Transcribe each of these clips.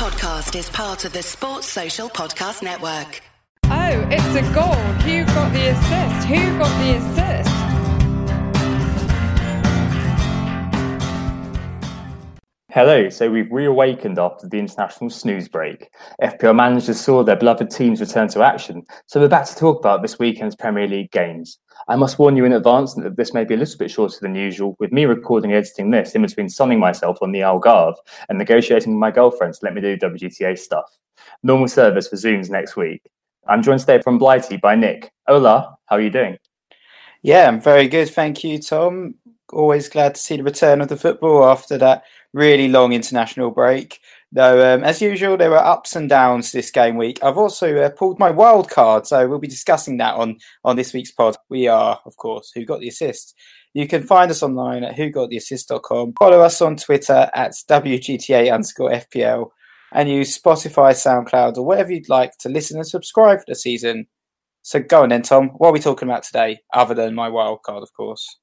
podcast is part of the Sports Social Podcast Network. Oh, it's a goal. Who got the assist? Who got the assist? Hello, so we've reawakened after the international snooze break. FPL managers saw their beloved teams return to action, so we're back to talk about this weekend's Premier League games. I must warn you in advance that this may be a little bit shorter than usual, with me recording and editing this in between sunning myself on the Algarve and negotiating with my girlfriend to let me do WGTA stuff. Normal service resumes next week. I'm joined today from Blighty by Nick. Hola, how are you doing? Yeah, I'm very good. Thank you, Tom. Always glad to see the return of the football after that really long international break. Though, um, as usual, there were ups and downs this game week. I've also uh, pulled my wild card, so we'll be discussing that on on this week's pod. We are, of course, Who Got the Assist. You can find us online at whogottheassist.com. Follow us on Twitter at WGTA underscore FPL and use Spotify, SoundCloud, or whatever you'd like to listen and subscribe for the season. So go on then, Tom. What are we talking about today, other than my wild card, of course?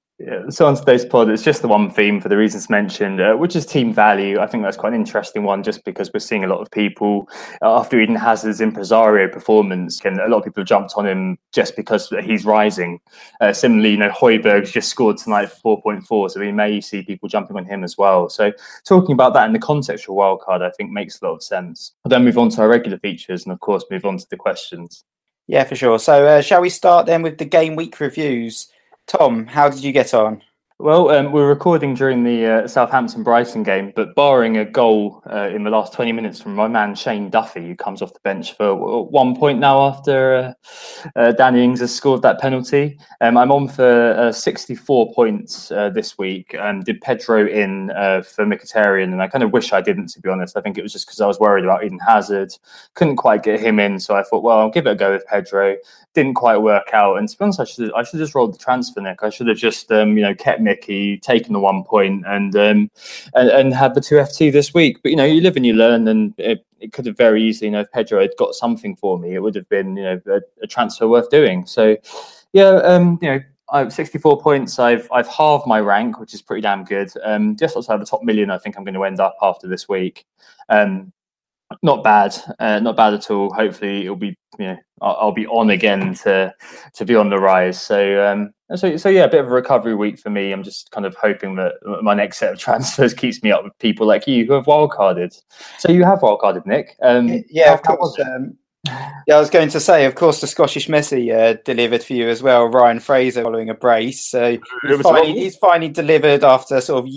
So on today's pod, it's just the one theme for the reasons mentioned, uh, which is team value. I think that's quite an interesting one, just because we're seeing a lot of people uh, after Eden Hazard's impresario performance, and a lot of people have jumped on him just because he's rising. Uh, similarly, you know, Højbjerg's just scored tonight for 4.4, so we may see people jumping on him as well. So talking about that in the context of wildcard, I think makes a lot of sense. We'll then move on to our regular features, and of course, move on to the questions. Yeah, for sure. So, uh, shall we start then with the game week reviews? Tom, how did you get on? Well, um, we're recording during the uh, Southampton Brighton game, but barring a goal uh, in the last 20 minutes from my man Shane Duffy, who comes off the bench for one point now after uh, uh, Danny Ings has scored that penalty, um, I'm on for uh, 64 points uh, this week. Um, did Pedro in for Mkhitaryan, and I kind of wish I didn't, to be honest. I think it was just because I was worried about Eden Hazard, couldn't quite get him in, so I thought, well, I'll give it a go with Pedro. Didn't quite work out, and to be honest, I should I should just rolled the transfer, Nick. I should have just um, you know kept Mickey, taken the one point, and um, and, and had the two FT this week. But you know, you live and you learn, and it, it could have very easily, you know, if Pedro had got something for me, it would have been you know a, a transfer worth doing. So yeah, um, you know. I have 64 points. I've I've halved my rank, which is pretty damn good. Um, just outside of the top million, I think I'm going to end up after this week. Um, not bad, uh, not bad at all. Hopefully, it'll be you know I'll, I'll, be on again to to be on the rise. So um, so so yeah, a bit of a recovery week for me. I'm just kind of hoping that my next set of transfers keeps me up with people like you who have wildcarded. So you have wildcarded, Nick. Um, yeah, of course. Um, yeah, I was going to say, of course, the Scottish Messi uh, delivered for you as well. Ryan Fraser following a brace, so he's finally, he's finally delivered after sort of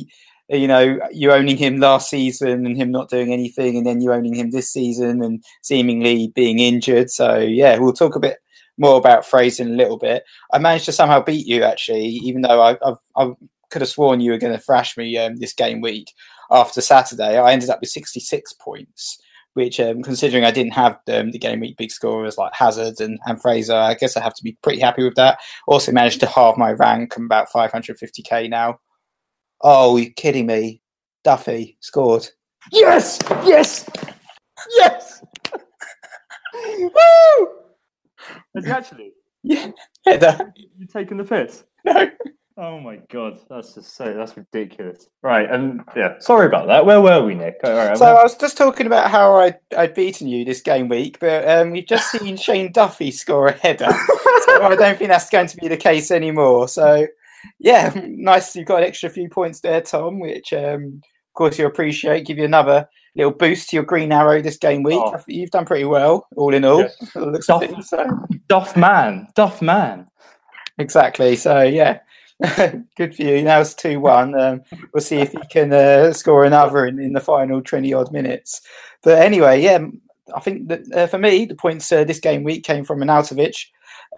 you know, you owning him last season and him not doing anything, and then you owning him this season and seemingly being injured. So yeah, we'll talk a bit more about Fraser in a little bit. I managed to somehow beat you actually, even though I, I've, I could have sworn you were going to thrash me um, this game week. After Saturday, I ended up with 66 points, which, um, considering I didn't have um, the game week big scorers like Hazard and, and Fraser, I guess I have to be pretty happy with that. Also managed to halve my rank. I'm about 550k now. Oh, you kidding me? Duffy scored. Yes! Yes! Yes! Woo! Is he actually? Yeah. Header. You taking the piss? No. Oh my god, that's just so that's ridiculous. Right, and yeah, sorry about that. Where were we, Nick? All right, so I was just talking about how I I'd beaten you this game week, but um, we've just seen Shane Duffy score a header. so I don't think that's going to be the case anymore. So yeah, nice. You've got an extra few points there, Tom, which um, of course you appreciate. Give you another little boost to your green arrow this game week. Oh. You've done pretty well, all in all. Duff, things, so. Man, Duff man. Exactly. So yeah. Good for you. Now it's 2 1. Um, we'll see if you can uh, score another in, in the final 20 odd minutes. But anyway, yeah, I think that uh, for me, the points uh, this game week came from Arnautovic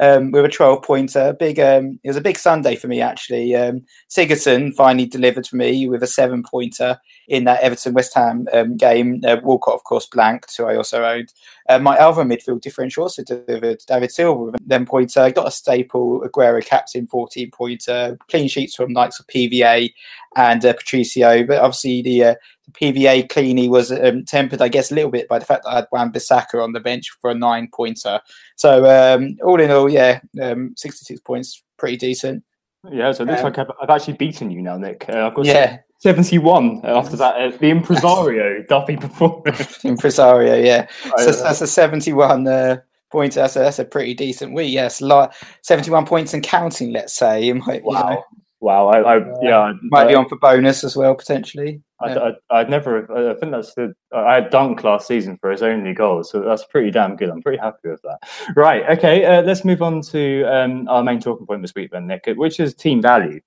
um, with a 12 pointer. Big, um, it was a big Sunday for me actually. Um, Sigurdsson finally delivered for me with a seven pointer in that Everton West Ham um, game. Uh, Walcott, of course, blanked, who I also owned. Uh, my other midfield differential also delivered. David Silva with a 10 pointer. I got a staple Aguero captain 14 pointer. Clean sheets from likes of PVA and uh, Patricio. But obviously the, uh, the PVA cleanie was um, tempered, I guess, a little bit by the fact that I had Wan-Bissaka on the bench for a nine pointer. So um, all in all, yeah, um, 66 points, pretty decent. Yeah, so it looks um, like I've, I've, actually beaten you now, Nick. Uh, I've got yeah. 71 after that. Uh, the impresario Duffy performance. impresario, yeah. so that's a 71 uh, points. That's a, that's a pretty decent week. Yes, lot 71 points and counting. Let's say you might. Wow. You know, wow. I, I yeah. Might be on for bonus as well potentially. I, I, would never. I think that's the. I had Dunk last season for his only goal, so that's pretty damn good. I'm pretty happy with that. Right. Okay. Uh, let's move on to um, our main talking point this week, then, Nick, which is team value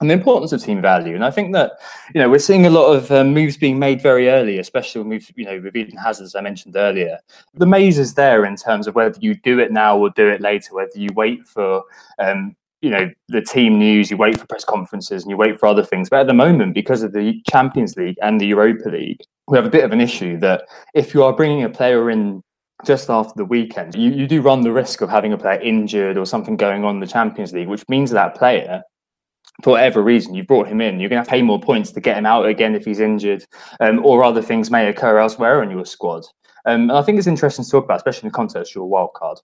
and the importance of team value. And I think that you know we're seeing a lot of um, moves being made very early, especially when we've you know with Eden Hazard, as I mentioned earlier. The maze is there in terms of whether you do it now or do it later, whether you wait for um, you know the team news you wait for press conferences and you wait for other things. But at the moment because of the champions league and the europa league we have a bit of an issue that if you are bringing a player in just after the weekend you, you do run the risk of having a player injured or something going on in the champions league which means that player for whatever reason you brought him in you're going to, pay more points to get him out again if he's injured um, or other things may occur elsewhere in your squad. Um, and i think it's interesting to talk about especially in the context of your wild card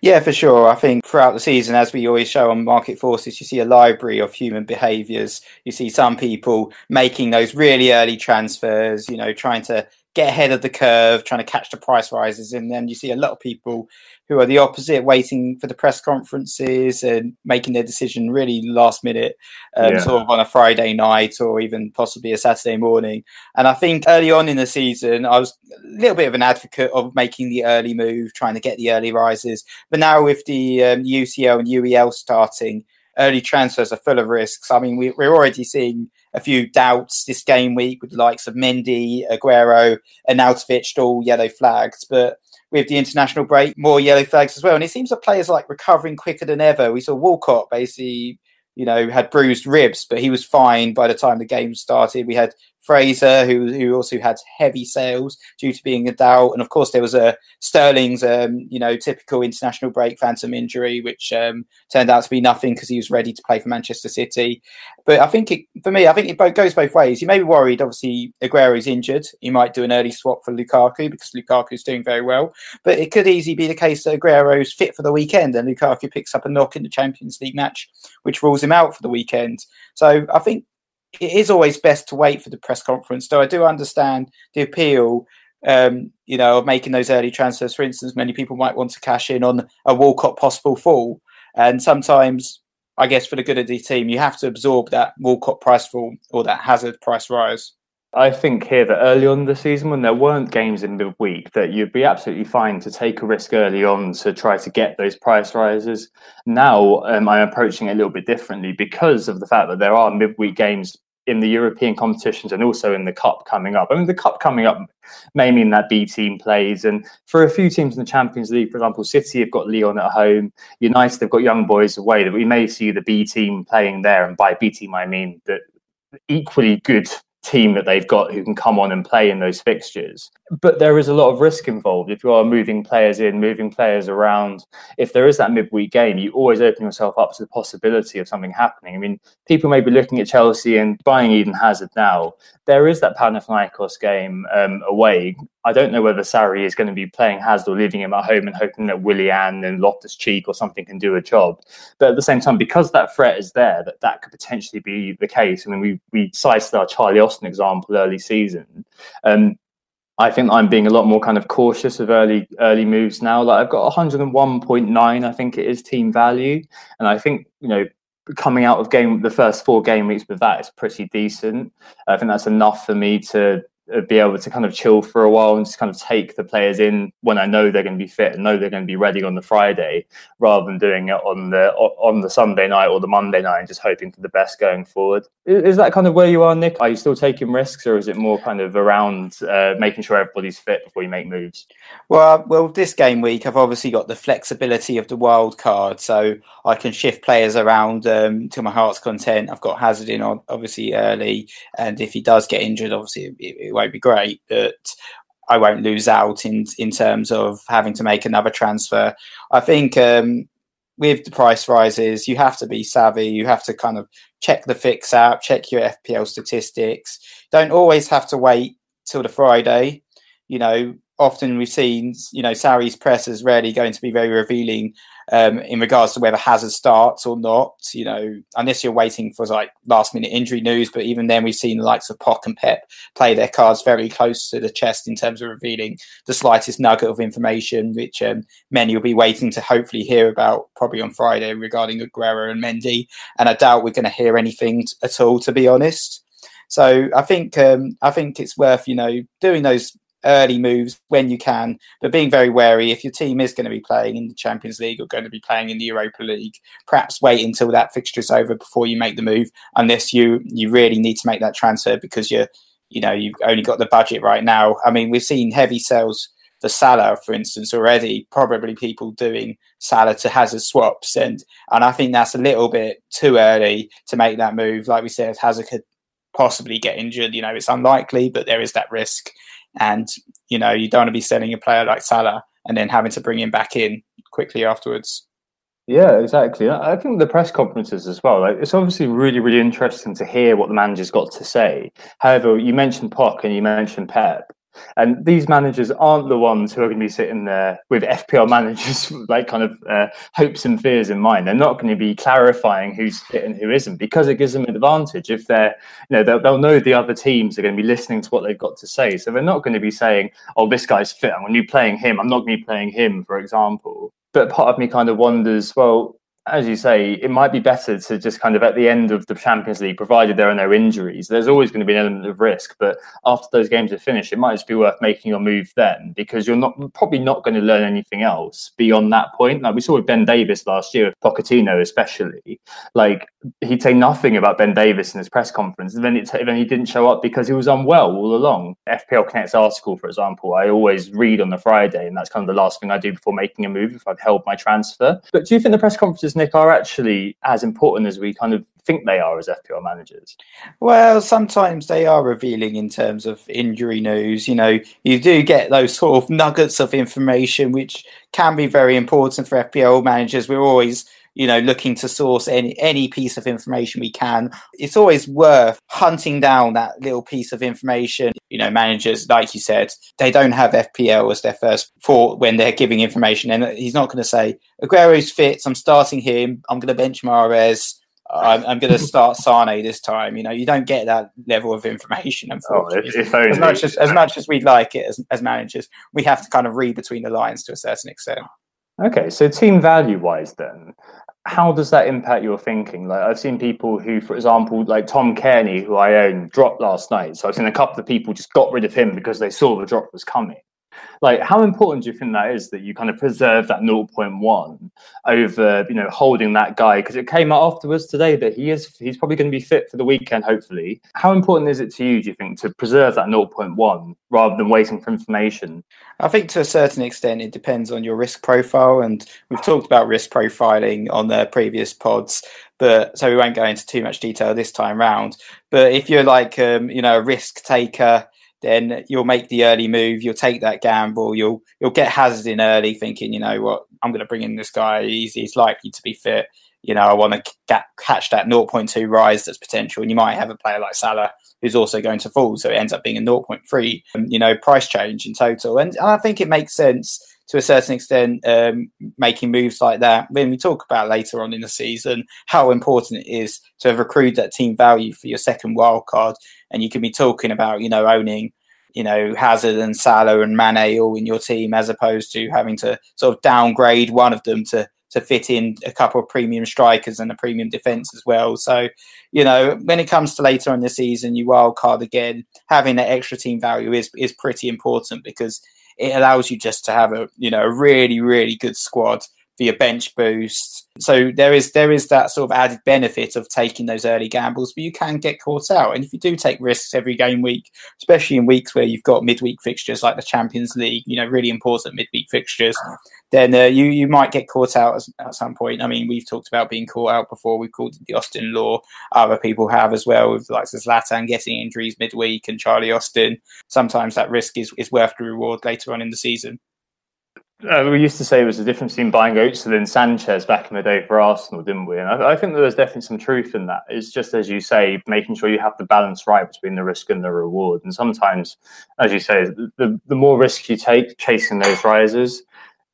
yeah, for sure. I think throughout the season, as we always show on Market Forces, you see a library of human behaviours. You see some people making those really early transfers, you know, trying to get ahead of the curve, trying to catch the price rises. And then you see a lot of people who are the opposite, waiting for the press conferences and making their decision really last minute, um, yeah. sort of on a Friday night or even possibly a Saturday morning. And I think early on in the season, I was a little bit of an advocate of making the early move, trying to get the early rises. But now with the um, UCL and UEL starting, early transfers are full of risks. I mean, we, we're already seeing a few doubts this game week with the likes of Mendy, Aguero, and Arnautovic all yellow flags. But with the international break, more yellow flags as well. And it seems that players like recovering quicker than ever. We saw Walcott basically, you know, had bruised ribs, but he was fine by the time the game started. We had Fraser, who who also had heavy sales due to being a doubt, and of course there was a Sterling's, um, you know, typical international break phantom injury, which um, turned out to be nothing because he was ready to play for Manchester City. But I think it, for me, I think it both goes both ways. You may be worried, obviously, Aguero's injured. You might do an early swap for Lukaku because Lukaku's doing very well. But it could easily be the case that Aguero's fit for the weekend and Lukaku picks up a knock in the Champions League match, which rules him out for the weekend. So I think it is always best to wait for the press conference. Though I do understand the appeal, um, you know, of making those early transfers. For instance, many people might want to cash in on a Walcott possible fall, and sometimes, I guess, for the good of the team, you have to absorb that Walcott price fall or that Hazard price rise. I think here that early on the season, when there weren't games in midweek, that you'd be absolutely fine to take a risk early on to try to get those price rises. Now um, I'm approaching it a little bit differently because of the fact that there are midweek games in the European competitions and also in the cup coming up. I mean, the cup coming up may mean that B team plays, and for a few teams in the Champions League, for example, City have got Lyon at home, United have got young boys away. That we may see the B team playing there, and by B team I mean that equally good team that they've got who can come on and play in those fixtures. But there is a lot of risk involved. If you are moving players in, moving players around, if there is that midweek game, you always open yourself up to the possibility of something happening. I mean, people may be looking at Chelsea and buying Eden Hazard now. There is that Panathinaikos game um, away. I don't know whether Sarri is going to be playing Hazard or leaving him at home and hoping that Willian and Loftus Cheek or something can do a job. But at the same time, because that threat is there, that that could potentially be the case. I mean, we we cited our Charlie Austin example early season. Um, I think I'm being a lot more kind of cautious of early early moves now. Like I've got 101.9, I think it is team value, and I think you know coming out of game the first four game weeks with that is pretty decent. I think that's enough for me to be able to kind of chill for a while and just kind of take the players in when I know they're going to be fit and know they're going to be ready on the Friday, rather than doing it on the on the Sunday night or the Monday night and just hoping for the best going forward. Is that kind of where you are, Nick? Are you still taking risks, or is it more kind of around uh, making sure everybody's fit before you make moves? Well, well, this game week I've obviously got the flexibility of the wild card, so I can shift players around um, to my heart's content. I've got Hazard in obviously early, and if he does get injured, obviously it, it won't be great, but I won't lose out in in terms of having to make another transfer. I think um, with the price rises, you have to be savvy. You have to kind of check the fix out, check your FPL statistics. Don't always have to wait till the Friday. You know, often we've seen, you know, Sarri's press is rarely going to be very revealing um, in regards to whether Hazard starts or not. You know, unless you're waiting for like last minute injury news. But even then, we've seen the likes of Poch and Pep play their cards very close to the chest in terms of revealing the slightest nugget of information, which um, many will be waiting to hopefully hear about probably on Friday regarding Aguero and Mendy. And I doubt we're going to hear anything at all, to be honest. So I think um, I think it's worth you know doing those early moves when you can, but being very wary if your team is going to be playing in the Champions League or going to be playing in the Europa League. Perhaps wait until that fixture is over before you make the move, unless you you really need to make that transfer because you're you know you've only got the budget right now. I mean, we've seen heavy sales for Salah, for instance, already. Probably people doing Salah to Hazard swaps, and and I think that's a little bit too early to make that move. Like we said, Hazard could possibly get injured. You know, it's unlikely, but there is that risk. And, you know, you don't want to be selling a player like Salah and then having to bring him back in quickly afterwards. Yeah, exactly. I think the press conferences as well. Like, it's obviously really, really interesting to hear what the manager's got to say. However, you mentioned Poch and you mentioned Pep, and these managers aren't the ones who are going to be sitting there with FPL managers like kind of uh, hopes and fears in mind. They're not going to be clarifying who's fit and who isn't because it gives them an advantage. If they're, you know, they'll, they'll know the other teams are going to be listening to what they've got to say. So they're not going to be saying, "Oh, this guy's fit. I'm going to be playing him. I'm not going to be playing him," for example. But part of me kind of wonders, well, as you say, it might be better to just kind of at the end of the Champions League, provided there are no injuries, there's always going to be an element of risk. But after those games are finished, it might just be worth making your move then because you're not probably not going to learn anything else beyond that point. Like we saw with Ben Davies last year, Pochettino especially, like he'd say nothing about Ben Davies in his press conference, and then, it, then he didn't show up because he was unwell all along. FPL Connect's article, for example, I always read on the Friday, and that's kind of the last thing I do before making a move if I've held my transfer. But do you think the press conferences Nick, are actually as important as we kind of think they are as FPL managers? Well, sometimes they are revealing in terms of injury news. You know, you do get those sort of nuggets of information which can be very important for FPL managers. We're always you know looking to source any any piece of information we can it's always worth hunting down that little piece of information you know managers like you said they don't have fpl as their first thought when they're giving information and he's not going to say aguero's fit i'm starting him i'm going to bench Mahrez I'm, I'm going to start Sane this time. You know, you don't get that level of information. Unfortunately, oh, if, if as much as as much as we'd like it as, as managers, we have to kind of read between the lines to a certain extent. Okay, so team value wise, then, how does that impact your thinking? Like I've seen people who, for example, like Tom Cairney, who I own, dropped last night. So I've seen a couple of people just got rid of him because they saw the drop was coming. Like, how important do you think that is that you kind of preserve that 0.1 over, you know, holding that guy? Because it came out afterwards today that he is, he's probably going to be fit for the weekend, hopefully. How important is it to you, do you think, to preserve that 0.1 rather than waiting for information? I think to a certain extent, it depends on your risk profile. And we've talked about risk profiling on the previous pods but so we won't go into too much detail this time round. But if you're like um, you know a risk taker, then you'll make the early move. You'll take that gamble. You'll you'll get Hazard in early, thinking, you know what, I'm going to bring in this guy. He's, he's likely to be fit. You know, I want to catch that 0.2 rise that's potential. And you might have a player like Salah who's also going to fall, so it ends up being a 0.3, um, you know, price change in total. And I think it makes sense to a certain extent, um, making moves like that. When we talk about later on in the season, how important it is to have accrued that team value for your second wild card and you can be talking about you know owning you know Hazard and Salah and Mane all in your team as opposed to having to sort of downgrade one of them to to fit in a couple of premium strikers and a premium defense as well. So, you know, when it comes to later on in the season, you wild card again, having that extra team value is is pretty important because it allows you just to have a you know a really really good squad for bench boost. So there is there is that sort of added benefit of taking those early gambles, but you can get caught out. And if you do take risks every game week, especially in weeks where you've got midweek fixtures like the Champions League, you know, really important midweek fixtures, then uh, you you might get caught out at some point. I mean, we've talked about being caught out before. We've called it the Austin law. Other people have as well, with like Zlatan getting injuries midweek and Charlie Austin. Sometimes that risk is, is worth the reward later on in the season. Uh, we used to say it was the difference between buying Özil and then Sanchez back in the day for Arsenal, didn't we? And I, I think there's definitely some truth in that. It's just as you say, making sure you have the balance right between the risk and the reward. And sometimes, as you say, the, the more risk you take chasing those rises,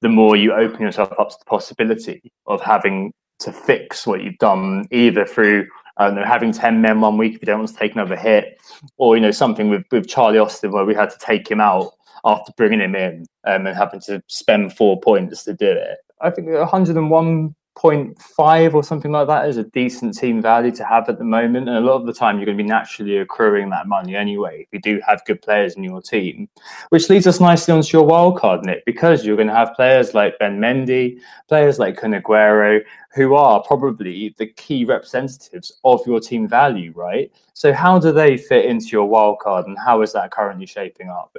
the more you open yourself up to the possibility of having to fix what you've done, either through I don't know, having 10 men one week if you don't want to take another hit, or, you know, something with, with Charlie Austin where we had to take him out after bringing him in um, and having to spend four points to do it. I think 101.5 or something like that is a decent team value to have at the moment. And a lot of the time, you're going to be naturally accruing that money anyway if you do have good players in your team, which leads us nicely onto your wild card, Nick, because you're going to have players like Ben Mendy, players like Kun Aguero, who are probably the key representatives of your team value, right? So, how do they fit into your wild card and how is that currently shaping up?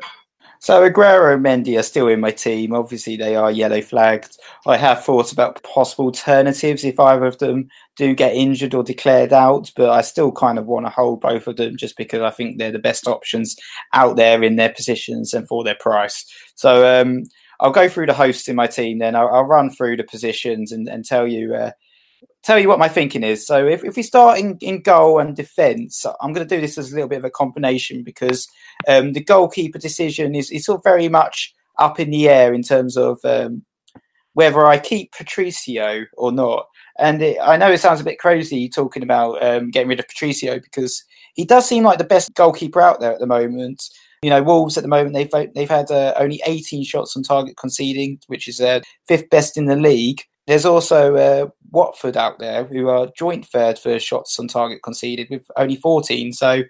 So Aguero and Mendy are still in my team. Obviously, they are yellow flagged. I have thought about possible alternatives if either of them do get injured or declared out, but I still kind of want to hold both of them just because I think they're the best options out there in their positions and for their price. So um, I'll go through the hosts in my team then. I'll, I'll run through the positions and, and tell you. Uh, tell you what my thinking is. So if, if we start in, in goal and defence, I'm going to do this as a little bit of a combination because um, the goalkeeper decision is, sort of very much up in the air in terms of um, whether I keep Patricio or not. And it, I know it sounds a bit crazy talking about um, getting rid of Patricio because he does seem like the best goalkeeper out there at the moment. You know, Wolves at the moment they've they've had uh, only 18 shots on target conceding, which is uh, fifth best in the league. There's also uh, Watford out there who are joint third for shots on target conceded with only 14. So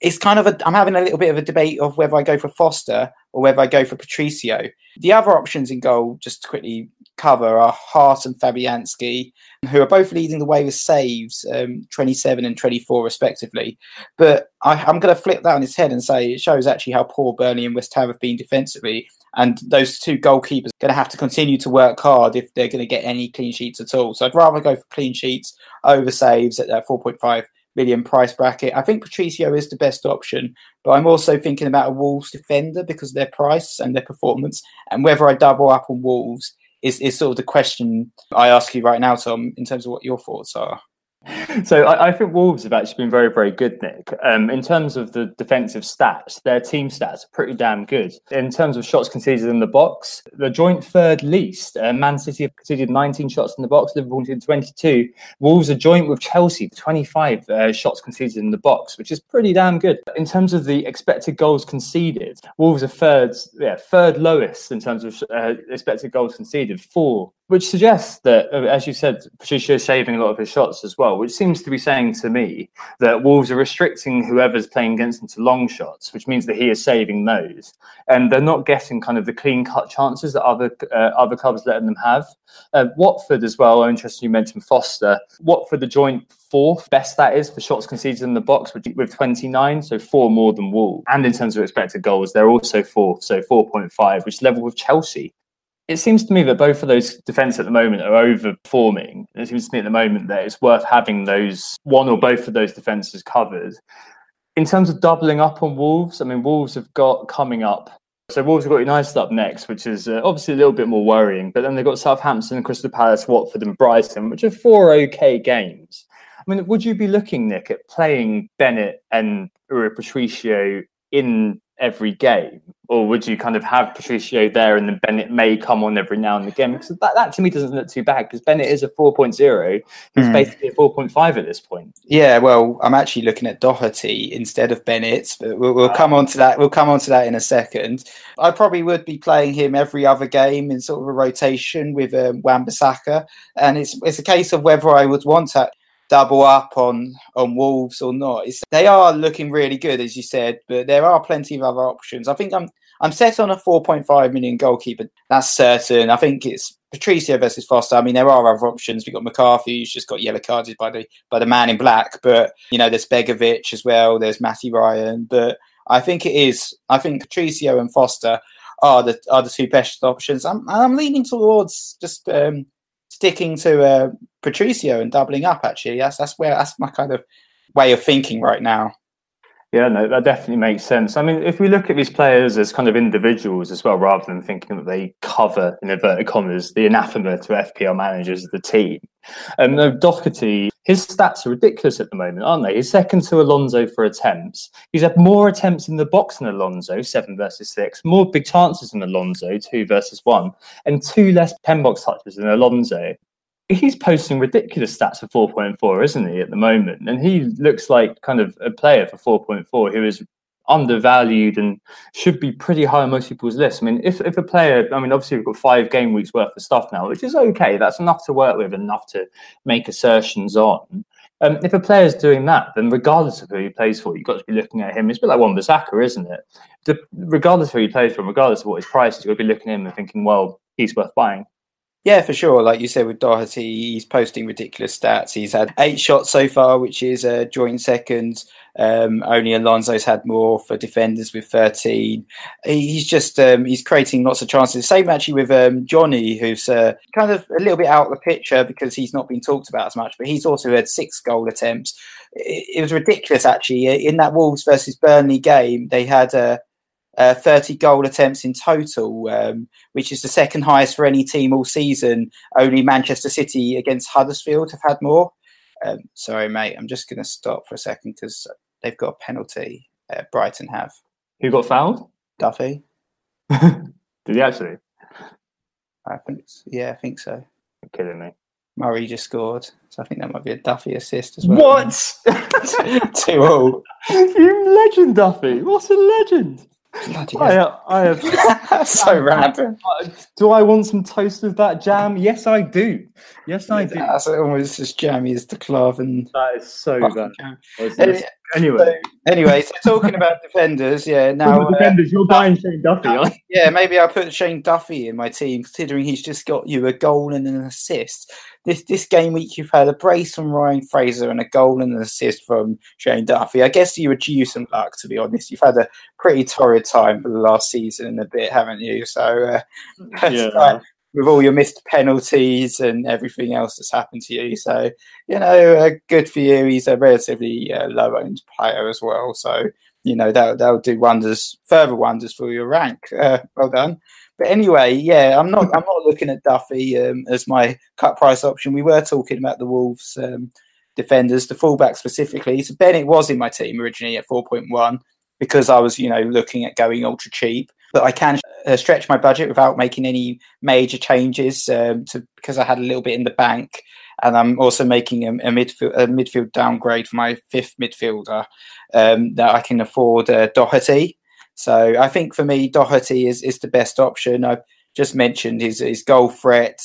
it's kind of a, I'm having a little bit of a debate of whether I go for Foster or whether I go for Patricio. The other options in goal, just to quickly cover, are Hart and Fabianski, who are both leading the way with saves, um, 27 and 24 respectively. But I, am going to flip that on its head and say it shows actually how poor Burnley and West Ham have been defensively. And those two goalkeepers are going to have to continue to work hard if they're going to get any clean sheets at all. So I'd rather go for clean sheets over saves at that 4.5 million price bracket. I think Patricio is the best option, but I'm also thinking about a Wolves defender because of their price and their performance, and whether I double up on Wolves is, is sort of the question I ask you right now, Tom, in terms of what your thoughts are. So I, I, think Wolves have actually been very, very good, Nick. Um, in terms of the defensive stats, their team stats are pretty damn good. In terms of shots conceded in the box, the joint third least. Uh, Man City have conceded 19 shots in the box, Liverpool conceded 22. Wolves are joint with Chelsea, 25 uh, shots conceded in the box, which is pretty damn good. In terms of the expected goals conceded, Wolves are third, yeah, third lowest in terms of uh, expected goals conceded, four which suggests that, uh, as you said, Patricio is saving a lot of his shots as well, which seems to be saying to me that Wolves are restricting whoever's playing against them to long shots, which means that he is saving those, and they're not getting kind of the clean cut chances that other uh, other clubs letting them have. Uh, Watford as well. I'm interested you mentioned Foster. Watford the joint fourth best that is for shots conceded in the box with 29, so four more than Wolves. And in terms of expected goals, they're also fourth, so 4.5, which level with Chelsea it seems to me that both of those defence at the moment are overperforming. It seems to me at the moment that it's worth having those one or both of those defences covered. In terms of doubling up on Wolves, I mean, Wolves have got coming up. So Wolves have got United up next, which is uh, obviously a little bit more worrying. But then they've got Southampton, Crystal Palace, Watford, and Brighton, which are four okay games. I mean, would you be looking, Nick, at playing Bennett and Rui Patricio in every game? Or would you kind of have Patricio there and then Bennett may come on every now and again? Because that, that to me doesn't look too bad because Bennett is a 4.0. He's mm. basically a 4.5 at this point. Yeah, well, I'm actually looking at Doherty instead of Bennett, but we'll, we'll come on to that. We'll come on to that in a second. I probably would be playing him every other game in sort of a rotation with um, Wan-Bissaka. And it's, it's a case of whether I would want to double up on on Wolves or not. It's, they are looking really good, as you said, but there are plenty of other options. I think I'm I'm set on a 4.5 million goalkeeper. That's certain. I think it's Patricio versus Foster. I mean, there are other options. We've got McCarthy, who's just got yellow carded by the by the man in black, but you know, there's Begovic as well. There's Matty Ryan, but I think it is. I think Patricio and Foster are the are the two best options. I'm I'm leaning towards just um, sticking to uh, Patricio and doubling up. Actually, that's that's where that's my kind of way of thinking right now. Yeah, no, that definitely makes sense. I mean, if we look at these players as kind of individuals as well, rather than thinking that they cover, in inverted commas, the anathema to FPL managers of the team, um, Doherty, his stats are ridiculous at the moment, aren't they? He's second to Alonso for attempts. He's had more attempts in the box than Alonso, seven versus six, more big chances than Alonso, two versus one, and two less pen box touches than Alonso he's posting ridiculous stats for 4.4, isn't he, at the moment? And he looks like kind of a player for 4.4 who is undervalued and should be pretty high on most people's lists. I mean, if, if a player, I mean, obviously we've got five game weeks worth of stuff now, which is okay. That's enough to work with, enough to make assertions on. Um, if a player's doing that, then regardless of who he plays for, you've got to be looking at him. It's a bit like Wan Bissaka, isn't it? The, regardless of who he plays for, regardless of what his price is, you've got to be looking at him and thinking, well, he's worth buying. Yeah, for sure. Like you said with Doherty, he's posting ridiculous stats. He's had eight shots so far, which is a joint second. Um, only Alonso's had more for defenders with 13. He's just um, he's creating lots of chances. Same actually with um, Jonny, who's uh, kind of a little bit out of the picture because he's not been talked about as much, but he's also had six goal attempts. It, it was ridiculous actually. In that Wolves versus Burnley game, they had uh, uh, 30 goal attempts in total, um, which is the second highest for any team all season. Only Manchester City against Huddersfield have had more. Um, sorry, mate, I'm just going to stop for a second because they've got a penalty. Uh, Brighton have. Who got fouled? Duffy. Did he actually? I think, yeah, I think so. You're kidding me. Murray just scored, so I think that might be a Duffy assist as well. What? Two all. you legend, Duffy. What a legend. Bloody I, hell. Uh, I have. so random. Do I want some toast with that jam? Yes, I do. Yes, I do. That's almost as jammy as the Clav and That is so bad. It's- Anyway, it's- Anyway, anyway, so talking about defenders, yeah. Now, now, uh, defenders, you're buying Shane Duffy, aren't yeah, maybe I'll put Shane Duffy in my team, considering he's just got you a goal and an assist. This this game week, you've had a brace from Ryan Fraser and a goal and an assist from Shane Duffy. I guess you were due some luck, to be honest. You've had a pretty torrid time for the last season and a bit, haven't you? So, uh, Yeah. With all your missed penalties and everything else that's happened to you. So, you know, uh, good for you. He's a relatively uh, low owned player as well. So, you know, that, that'll do wonders, further wonders for your rank. Uh, well done. But anyway, yeah, I'm not. I'm not looking at Duffy um, as my cut price option. We were talking about the Wolves um, defenders, the fullback specifically. So Bennett was in my team originally at 4.1 because I was, you know, looking at going ultra cheap. But I can uh, stretch my budget without making any major changes um, to because I had a little bit in the bank, and I'm also making a, a midfield a midfield downgrade for my fifth midfielder um, that I can afford uh, Doherty. So I think for me, Doherty is, is the best option. I've just mentioned his his goal threat.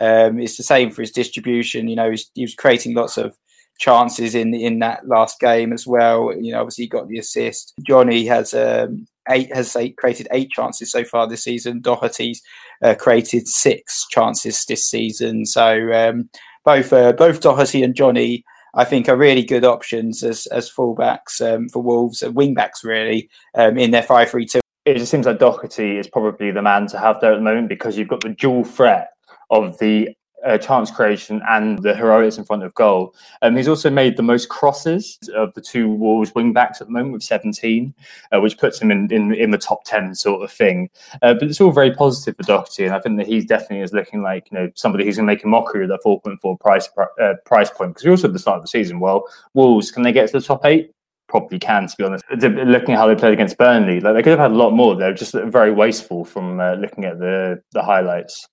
Um, it's the same for his distribution. You know, he was creating lots of chances in in that last game as well. You know, obviously he got the assist. Jonny has um, eight has eight, created eight chances so far this season. Doherty's uh, created six chances this season. So um, both uh, both Doherty and Jonny. I think are really good options as as fullbacks um, for Wolves, uh, wingbacks really um, in their five three two. It just seems like Doherty is probably the man to have there at the moment because you've got the dual threat of the uh, chance creation and the heroics in front of goal. Um, he's also made the most crosses of the two Wolves wing backs at the moment with 17, uh, which puts him in, in in the top 10 sort of thing. Uh, but it's all very positive for Doherty, and I think that he definitely is looking like you know somebody who's going to make a mockery of that 4.4 price uh, price point. Because we also at the start of the season, well, Wolves can they get to the top eight? Probably can, to be honest. Looking at how they played against Burnley, like they could have had a lot more. They're just very wasteful from uh, looking at the the highlights.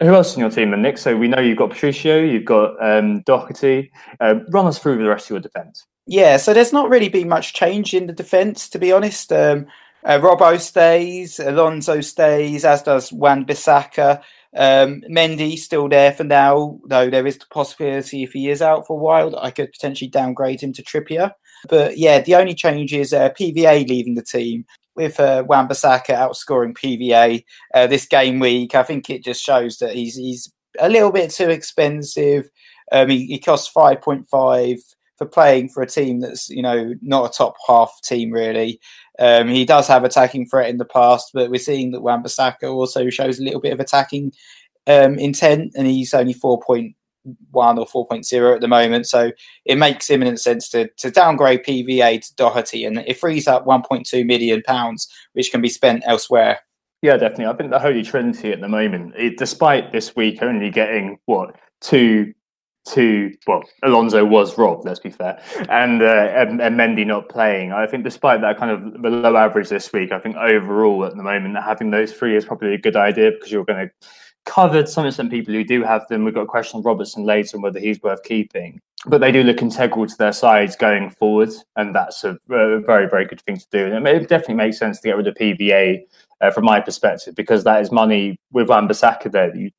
Who else in your team, then, Nick? So we know you've got Patricio, you've got um, Doherty. Uh, run us through the rest of your defence. Yeah, so there's not really been much change in the defence, to be honest. Um, uh, Robbo stays, Alonso stays, as does Wan Bissaka. Um, Mendy still there for now, though there is the possibility if he is out for a while I could potentially downgrade him to Trippier. But yeah, the only change is uh, PVA leaving the team with uh, Wan-Bissaka outscoring PVA uh, this game week. I think it just shows that he's he's a little bit too expensive. Um, he, he costs five point five for playing for a team that's you know not a top half team really. Um, he does have attacking threat in the past, but we're seeing that Wan-Bissaka also shows a little bit of attacking um, intent, and he's only four point 4.1 or 4.0 at the moment. So it makes imminent sense to, to downgrade PVA to Doherty and it frees up 1.2 million pounds, which can be spent elsewhere. Yeah, definitely. I think the Holy Trinity at the moment, it, despite this week only getting what two two. well, Alonso was robbed. Let's be fair, and, uh, and, and Mendy not playing. I think despite that kind of below average this week, I think overall at the moment having those three is probably a good idea because you're going to cover some of some people who do have them. We've got a question on Robertson later on whether he's worth keeping, but they do look integral to their sides going forward, and that's a, a very very good thing to do. And it definitely makes sense to get rid of PVA. Uh, from my perspective, because that is money with Wan-Bissaka there that you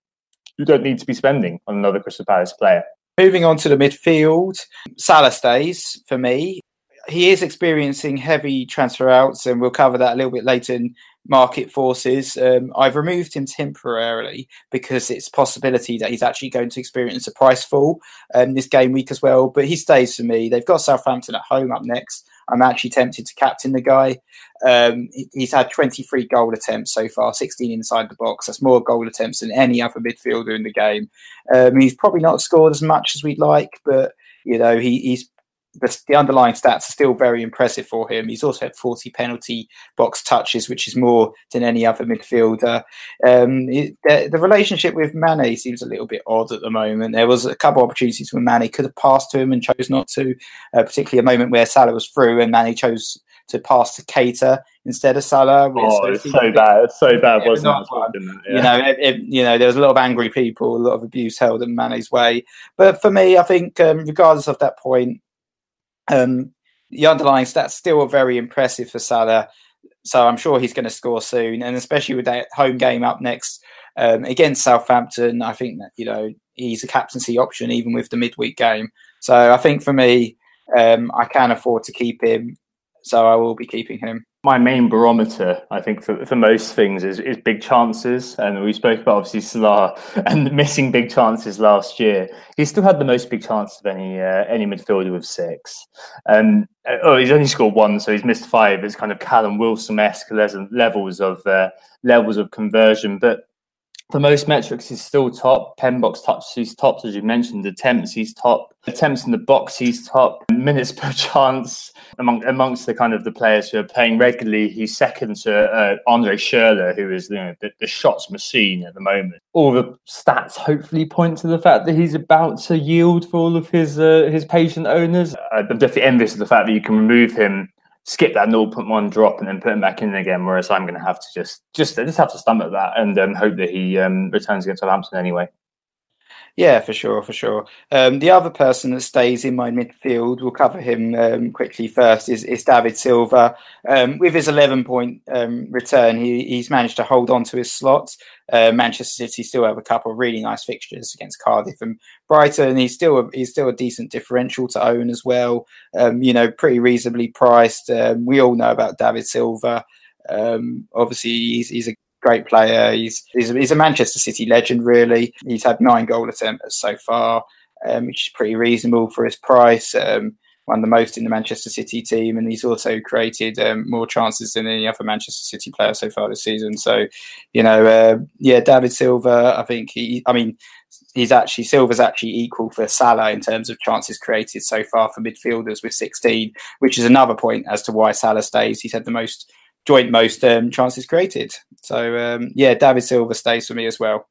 you don't need to be spending on another Crystal Palace player. Moving on to the midfield, Salah stays for me. He is experiencing heavy transfer outs, and we'll cover that a little bit later in market forces. Um, I've removed him temporarily because it's possibility that he's actually going to experience a price fall um, this game week as well. But he stays for me. They've got Southampton at home up next. I'm actually tempted to captain the guy. Um, he's had 23 goal attempts so far, 16 inside the box. That's more goal attempts than any other midfielder in the game. Um, he's probably not scored as much as we'd like, but you know he, he's the, the, underlying stats are still very impressive for him. He's also had 40 penalty box touches, which is more than any other midfielder. Um, it, the, the, relationship with Mane seems a little bit odd at the moment. There was a couple of opportunities when Mane could have passed to him and chose not to, uh, particularly a moment where Salah was through and Mane chose to pass to Keita instead of Salah. Oh, it's so bad. It's so bad, wasn't it? Yeah. You know, it, it, you know, there was a lot of angry people, a lot of abuse held in Mane's way. But for me, I think, um, regardless of that point, um, the underlying stats still are very impressive for Salah. So I'm sure he's going to score soon, and especially with that home game up next um, against Southampton, I think that you know he's a captaincy option even with the midweek game. So I think for me, um, I can afford to keep him, so I will be keeping him my main barometer, I think, for, for most things is, is big chances. And we spoke about obviously Salah and missing big chances last year. He still had the most big chances of any uh, any midfielder with six. Um, oh, he's only scored one, so he's missed five. It's kind of Callum Wilson esque levels of uh, levels of conversion, but for most metrics, he's still top. Pen box touches, he's top, as you mentioned. Attempts, he's top. Attempts in the box, he's top. Minutes per chance among amongst the kind of the players who are playing regularly, he's second to uh, Andre Schürrle, who is you know, the, the, shots machine at the moment. All the stats hopefully point to the fact that he's about to yield for all of his uh, his patient owners. I'm definitely envious of the fact that you can remove him skip that 0.1 drop and then put him back in again. Whereas I'm going to have to just just just have to stomach that and um, hope that he um, returns against Southampton anyway. Yeah, for sure, for sure. Um, the other person that stays in my midfield, we'll cover him um, quickly first, is, is David Silva. Um, with his 11 point um, return, he, he's managed to hold on to his slot. Uh, Manchester City still have a couple of really nice fixtures against Cardiff and Brighton. He's still a, he's still a decent differential to own as well. Um, you know, pretty reasonably priced. Um, we all know about David Silva. obviously, he's, he's a great player. He's, he's, he's a Manchester City legend, really. He's had nine goal attempts so far, um, which is pretty reasonable for his price. Um, of the most in the Manchester City team, and he's also created um, more chances than any other Manchester City player so far this season. So, you know, uh, yeah, David Silva, I think he, I mean, he's actually Silva's actually equal for Salah in terms of chances created so far for midfielders with 16, which is another point as to why Salah stays. He's had the most joint most um, chances created. So um, yeah, David Silva stays for me as well.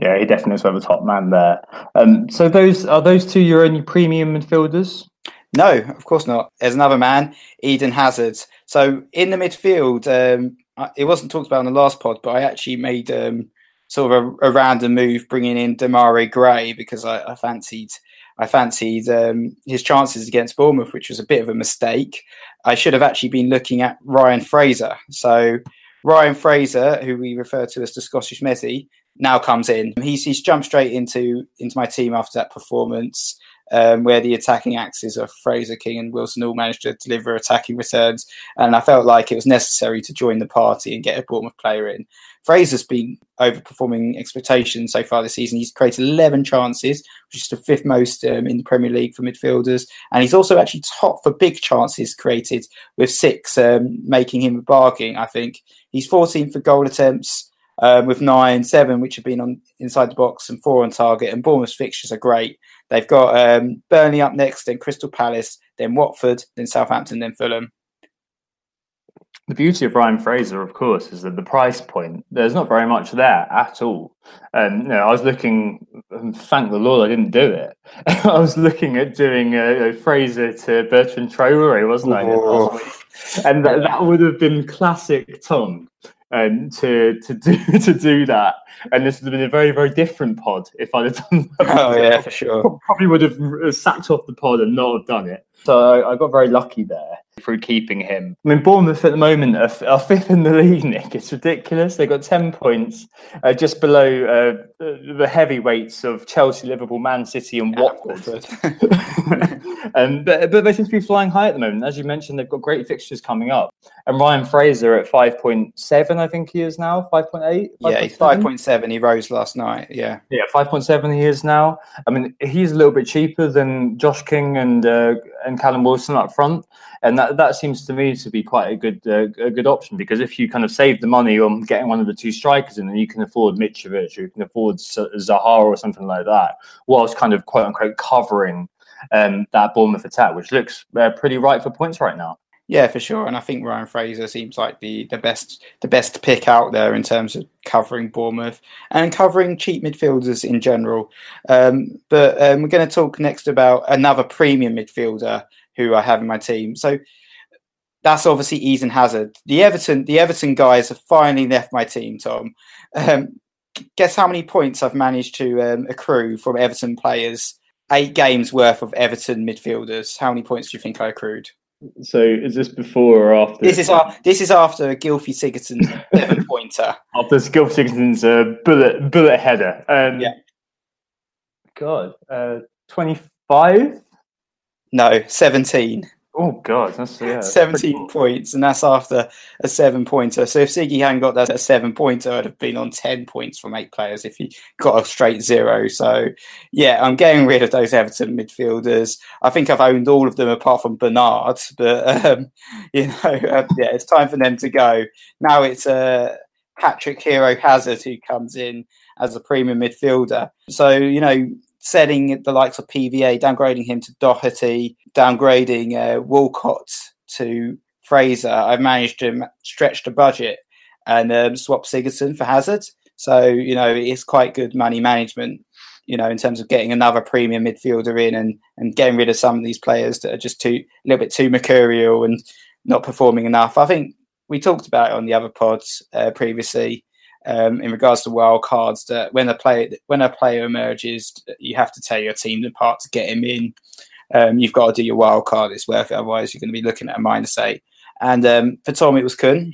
Yeah, he definitely is one of the top man there. Um, so those are those two your only premium midfielders? No, of course not. There's another man, Eden Hazard. So in the midfield, um, it wasn't talked about in the last pod, but I actually made um, sort of a, a, random move, bringing in Demarai Gray because I, I fancied I fancied um, his chances against Bournemouth, which was a bit of a mistake. I should have actually been looking at Ryan Fraser. So Ryan Fraser, who we refer to as the Scottish Messi, now comes in. He's, he's jumped straight into into my team after that performance, um, where the attacking axes of Fraser, King, and Wilson all managed to deliver attacking returns. And I felt like it was necessary to join the party and get a Bournemouth player in. Fraser's been overperforming expectations so far this season. He's created 11 chances, which is the fifth most um, in the Premier League for midfielders. And he's also actually top for big chances created with six, um, making him a bargain, I think. He's 14 for goal attempts. Um, with nine, seven, which have been on inside the box, and four on target. And Bournemouth's fixtures are great. They've got um, Burnley up next, then Crystal Palace, then Watford, then Southampton, then Fulham. The beauty of Ryan Fraser, of course, is that the price point, there's not very much there at all. And you know, I was looking, thank the Lord I didn't do it. I was looking at doing a, a Fraser to Bertrand Traore, wasn't I? Oh. And that, that would have been classic Tom um, to to do to do that. And this would have been a very very different pod if I'd have done that. Oh yeah, for sure. Probably would have sacked off the pod and not have done it. So I, I got very lucky there through keeping him. I mean, Bournemouth at the moment are, are fifth in the league, Nick. It's ridiculous. They've got 10 points, uh, just below uh, the heavyweights of Chelsea, Liverpool, Man City, and Watford. and, but, but they seem to be flying high at the moment. As you mentioned, they've got great fixtures coming up. And Ryan Fraser at 5.7, I think he is now, 5.8? Yeah, 5.7. He rose last night. Yeah. Yeah, 5.7 he is now. I mean, he's a little bit cheaper than Josh King and uh, and Callum Wilson up front and that that seems to me to be quite a good uh, a good option because if you kind of save the money on getting one of the two strikers and you can afford Mitrovic, you can afford Zaha or something like that, whilst kind of quote unquote covering um, that Bournemouth attack, which looks uh, pretty right for points right now. Yeah, for sure. And I think Ryan Fraser seems like the, the best the best pick out there in terms of covering Bournemouth and covering cheap midfielders in general. Um, but um, we're going to talk next about another premium midfielder who I have in my team. So that's obviously Eden Hazard. The Everton, the Everton guys have finally left my team. Tom, um, guess how many points I've managed to um, accrue from Everton players? Eight games worth of Everton midfielders. How many points do you think I accrued? So is this before or after? This is uh, this is after Gylfi Sigurdsson's seven pointer. After Gylfi Sigurdsson's uh, bullet bullet header. Um, yeah. God, uh, twenty five. No, 17. Oh god, that's yeah, 17 points, and that's after a seven pointer. So if Siggy hadn't got that a seven pointer, I'd have been on 10 points from eight players if he got a straight zero. So yeah, I'm getting rid of those Everton midfielders. I think I've owned all of them apart from Bernard, but um, you know, uh, yeah, it's time for them to go. Now it's uh, Patrick Hero Hazard who comes in as a premium midfielder. So you know, setting the likes of PVA, downgrading him to Doherty, downgrading uh, Walcott to Fraser, I've managed to stretch the budget and um, swap Sigurdsson for Hazard. So, you know, it's quite good money management, you know, in terms of getting another premium midfielder in and, and getting rid of some of these players that are just too, a little bit too mercurial and not performing enough. I think we talked about it on the other pods uh, previously um, in regards to wild cards that when a player when a player emerges, you have to tear your team apart to get him in. Um, you've got to do your wild card; it's worth it. Otherwise, you're going to be looking at a minus eight. And um, for Tom, it was Kun.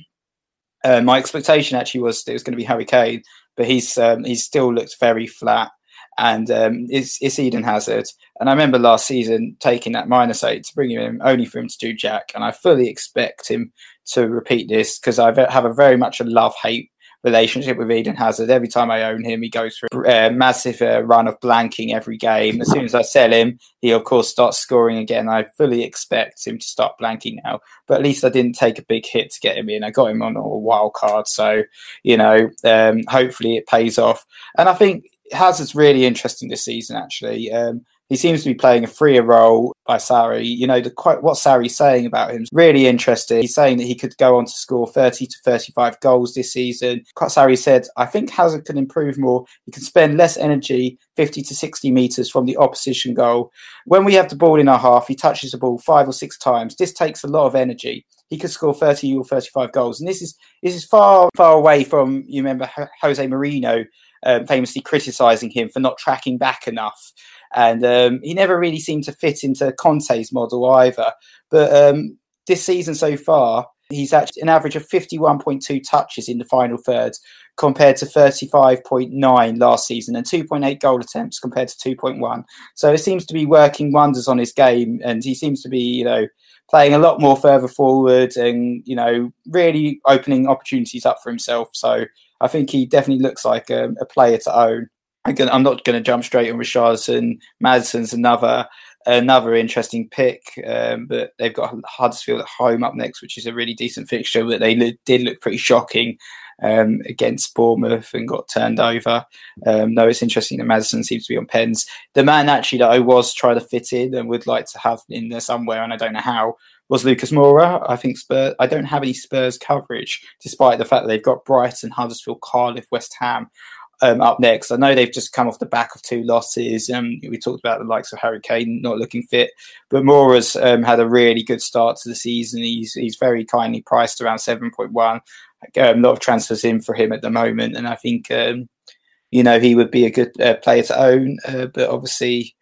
Uh, my expectation actually was it was going to be Harry Kane, but he's um, he's still looked very flat. And um, it's, it's Eden Hazard. And I remember last season taking that minus eight to bring him in only for him to do Jack. And I fully expect him to repeat this because I have a very much a love hate relationship with Eden Hazard. Every time I own him, he goes through a massive uh, run of blanking every game. As soon as I sell him, he of course starts scoring again. I fully expect him to start blanking now, but at least I didn't take a big hit to get him in. I got him on a wild card, so you know, um, hopefully it pays off. And I think Hazard's really interesting this season. Actually, um, he seems to be playing a freer role by Sarri. You know, the, quite, what Sarri's saying about him is really interesting. He's saying that he could go on to score 30 to 35 goals this season. Sarri said, I think Hazard can improve more. He can spend less energy 50 to 60 metres from the opposition goal. When we have the ball in our half, he touches the ball five or six times. This takes a lot of energy. He could score 30 or 35 goals. And this is this is far, far away from, you remember, Jose Mourinho um, famously criticising him for not tracking back enough and um, he never really seemed to fit into Conte's model either. But um, this season so far, he's actually an average of 51.2 touches in the final third compared to 35.9 last season and 2.8 goal attempts compared to 2.1 so it seems to be working wonders on his game and he seems to be you know playing a lot more further forward and you know really opening opportunities up for himself. So i think he definitely looks like a, a player to own I'm not going to jump straight on Richarlison. Maddison's another another interesting pick, um, but they've got Huddersfield at home up next, which is a really decent fixture. But they did look pretty shocking um, against Bournemouth and got turned over. Um, no, it's interesting that Maddison seems to be on pens. The man actually that I was trying to fit in and would like to have in there somewhere, and I don't know how, was Lucas Moura. I think Spurs. I don't have any Spurs coverage, despite the fact that they've got Brighton, Huddersfield, Cardiff, West Ham um, up next. I know they've just come off the back of two losses. Um, we talked about the likes of Harry Kane not looking fit, but Moura's um, had a really good start to the season. He's he's very kindly priced around seven point one. Um, a lot of transfers in for him at the moment, and I think um, you know he would be a good uh, player to own. Uh, but obviously,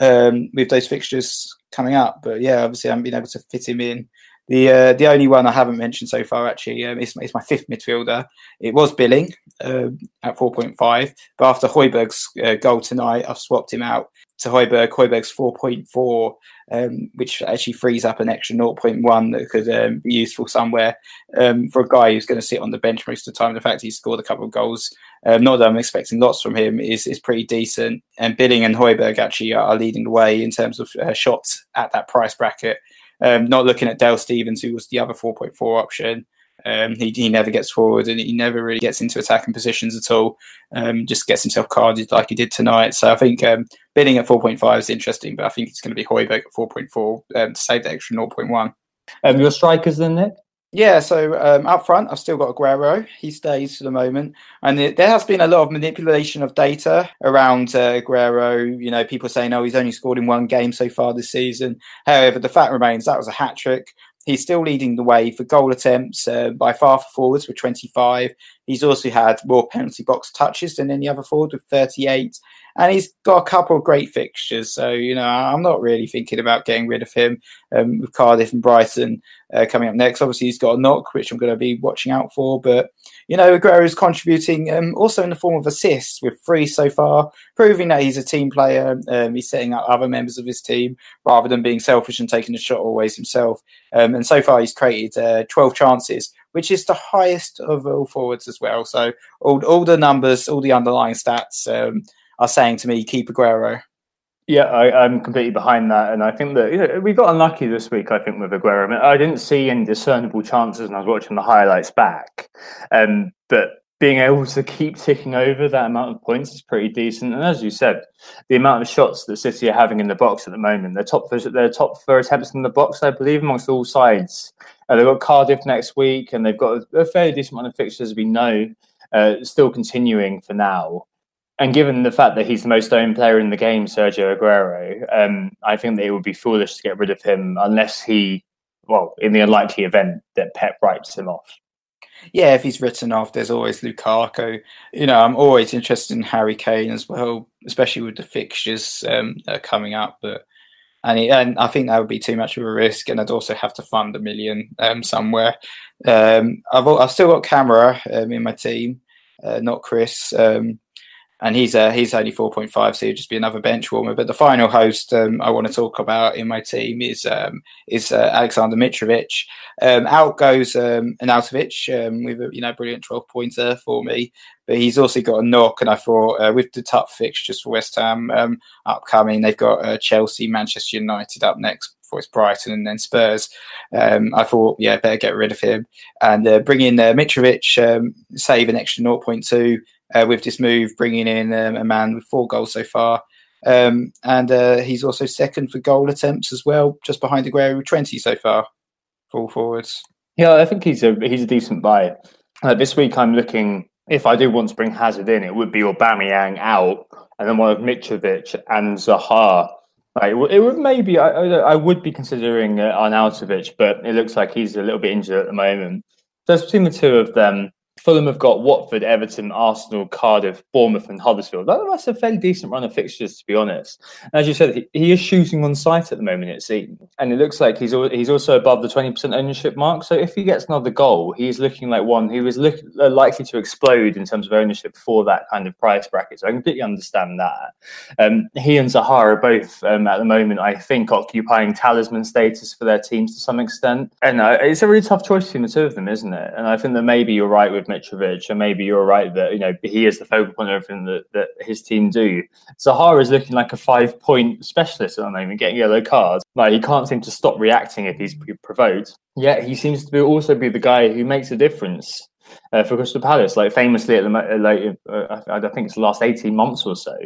um, with those fixtures coming up, but yeah, obviously I haven't been able to fit him in. The uh, the only one I haven't mentioned so far actually um, is, is my fifth midfielder. It was Billing uh, at 4.5, but after Højbjerg's uh, goal tonight, I've swapped him out to Højbjerg. Højbjerg's 4.4, um, which actually frees up an extra 0.1 that could um, be useful somewhere um, for a guy who's going to sit on the bench most of the time. The fact he's scored a couple of goals, um, not that I'm expecting lots from him, is is pretty decent. And Billing and Højbjerg actually are leading the way in terms of uh, shots at that price bracket. Um, not looking at Dale Stephens, who was the other 4.4 option. Um, he, he never gets forward and he never really gets into attacking positions at all. Um, just gets himself carded like he did tonight. So I think um, Billing at 4.5 is interesting, but I think it's going to be Højbjerg at 4.4 um, to save the extra 0.1. Um, your strikers then, Nick? Yeah, so um, up front, I've still got Aguero. He stays for the moment, and it, there has been a lot of manipulation of data around uh, Aguero. You know, people saying, "Oh, he's only scored in one game so far this season." However, the fact remains that was a hat trick. He's still leading the way for goal attempts uh, by far for forwards with 25. He's also had more penalty box touches than any other forward with 38 and he's got a couple of great fixtures. So you know, I'm not really thinking about getting rid of him um, with Cardiff and Brighton uh, coming up next. Obviously, he's got a knock, which I'm going to be watching out for. But you know, Aguero is contributing um, also in the form of assists with three so far, proving that he's a team player. Um, he's setting up other members of his team rather than being selfish and taking the shot always himself. Um, and so far, he's created uh, 12 chances which is the highest of all forwards as well. So all, all the numbers, all the underlying stats um, are saying to me, keep Aguero. Yeah, I, am completely behind that, and I think that you know, we got unlucky this week. I think with Aguero, I, mean, I didn't see any discernible chances, and I was watching the highlights back. Um, but being able to keep ticking over that amount of points is pretty decent. And as you said, the amount of shots that City are having in the box at the moment, they're top for they're top for attempts in the box, I believe, amongst all sides. Uh, they've got Cardiff next week, and they've got a, a fairly decent amount of fixtures. We know, uh, still continuing for now and given the fact that he's the most owned player in the game, Sergio Aguero, um, I think that it would be foolish to get rid of him unless he, well, in the unlikely event that Pep writes him off. Yeah, if he's written off, there's always Lukaku. You know, I'm always interested in Harry Kane as well, especially with the fixtures um, that are coming up. But and, he, and I think that would be too much of a risk, and I'd also have to fund a million um, somewhere. Um, I've I've still got Kamara um, in my team, uh, not Chris. Um, and he's uh, he's only 4.5, so he'd just be another bench warmer. But the final host um, I want to talk about in my team is um, is uh, Aleksandar Mitrovic. Um, out goes um, Arnautovic um, with a you know brilliant 12 pointer for me, but he's also got a knock. And I thought uh, with the tough fixtures for West Ham um, upcoming, they've got uh, Chelsea, Manchester United up next before it's Brighton and then Spurs. Um, I thought, yeah, better get rid of him and uh, bring in uh, Mitrovic, um, save an extra 0.2 uh, with this move, bringing in um, a man with four goals so far. Um, and uh, he's also second for goal attempts as well, just behind Aguero with 20 so far, full forwards. Yeah, I think he's a he's a decent buy. Uh, this week, I'm looking. If I do want to bring Hazard in, it would be Aubameyang out, and then one of Mitrovic and Zaha. Like, it would maybe I, I would be considering uh, Arnautovic, but it looks like he's a little bit injured at the moment. So between the two of them, Fulham have got Watford, Everton, Arsenal, Cardiff, Bournemouth, and Huddersfield. That's a fairly decent run of fixtures, to be honest. as you said, he is shooting on sight at the moment, it seems, and it looks like he's he's also above the twenty percent ownership mark. So if he gets another goal, he's looking like one who is look, uh, likely to explode in terms of ownership for that kind of price bracket. So I completely understand that. Um, he and Zaha are both um, at the moment, I think, occupying talisman status for their teams to some extent, and uh, it's a really tough choice between the two of them, isn't it? And I think that maybe you're right with Mitrovic, and maybe you're right that you know he is the focal point of everything that, that his team do. Zaha is looking like a five point specialist at the moment, getting yellow cards. Like he can't seem to stop reacting if he's provoked. Yet he seems to be also be the guy who makes a difference. Uh, for Crystal Palace. Like famously, at the like uh, I think it's the last eighteen months or so,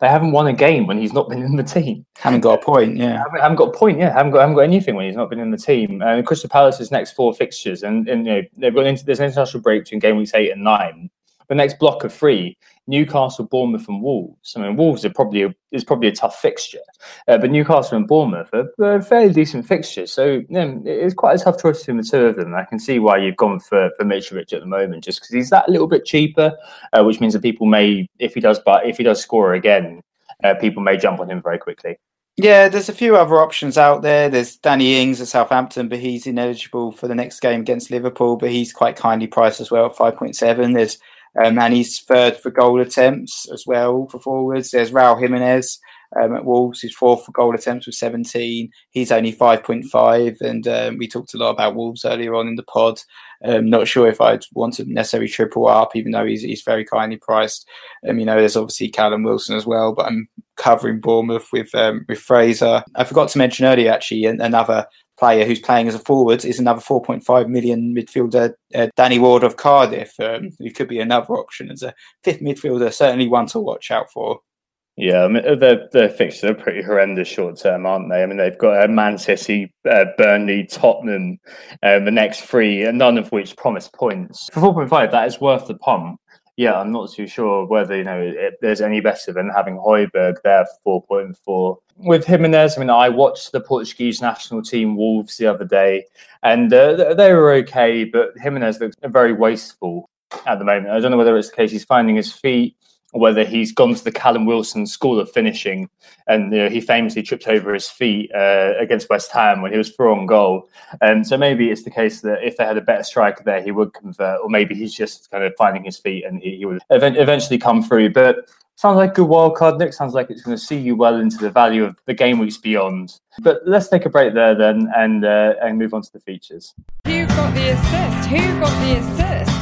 they haven't won a game when he's not been in the team. Haven't got a point, yeah. Haven't, haven't got a point, yeah. Haven't got haven't got anything when he's not been in the team. And Crystal Palace's next four fixtures, and, and you know they've got into there's an international break between game weeks eight and nine. The next block of three Newcastle, Bournemouth, and Wolves. I mean, Wolves are probably a, is probably a tough fixture, uh, but Newcastle and Bournemouth are, are fairly decent fixtures. So it's quite a tough choice between the two of them. I can see why you've gone for for Mitrovic at the moment, just because he's that little bit cheaper, uh, which means that people may, if he does, but if he does score again, uh, people may jump on him very quickly. Yeah, there's a few other options out there. There's Danny Ings at Southampton, but he's ineligible for the next game against Liverpool, but he's quite kindly priced as well at 5.7. There's um, and he's third for goal attempts as well for forwards. There's Raul Jimenez um, at Wolves, who's fourth for goal attempts with 17. He's only 5.5. And um, we talked a lot about Wolves earlier on in the pod. Um, not sure if I'd want to necessarily triple up, even though he's, he's very kindly priced. Um, you know, there's obviously Callum Wilson as well, but I'm covering Bournemouth with um, with Fraser. I forgot to mention earlier, actually, another player who's playing as a forward is another 4.5 million midfielder, uh, Danny Ward of Cardiff, um, who could be another option as a fifth midfielder, certainly one to watch out for. Yeah, I mean, their, their fixtures are pretty horrendous short term, aren't they? I mean, they've got uh, Man City, uh, Burnley, Tottenham, um, the next three, none of which promise points. For 4.5, that is worth the pump yeah, I'm not too sure whether you know it, there's any better than having Højbjerg there for 4.4. With Jimenez, I mean, I watched the Portuguese national team Wolves the other day, and uh, they were okay, but Jimenez looks very wasteful at the moment. I don't know whether it's the case he's finding his feet whether he's gone to the Callum Wilson school of finishing, and you know, he famously tripped over his feet uh, against West Ham when he was through on goal. And so maybe it's the case that if they had a better striker there, he would convert, or maybe he's just kind of finding his feet and he, he would eventually come through. But sounds like a good wild card, Nick. Sounds like it's going to see you well into the value of the game weeks beyond. But let's take a break there then and uh, and move on to the features. Who got the assist? Who got the assist?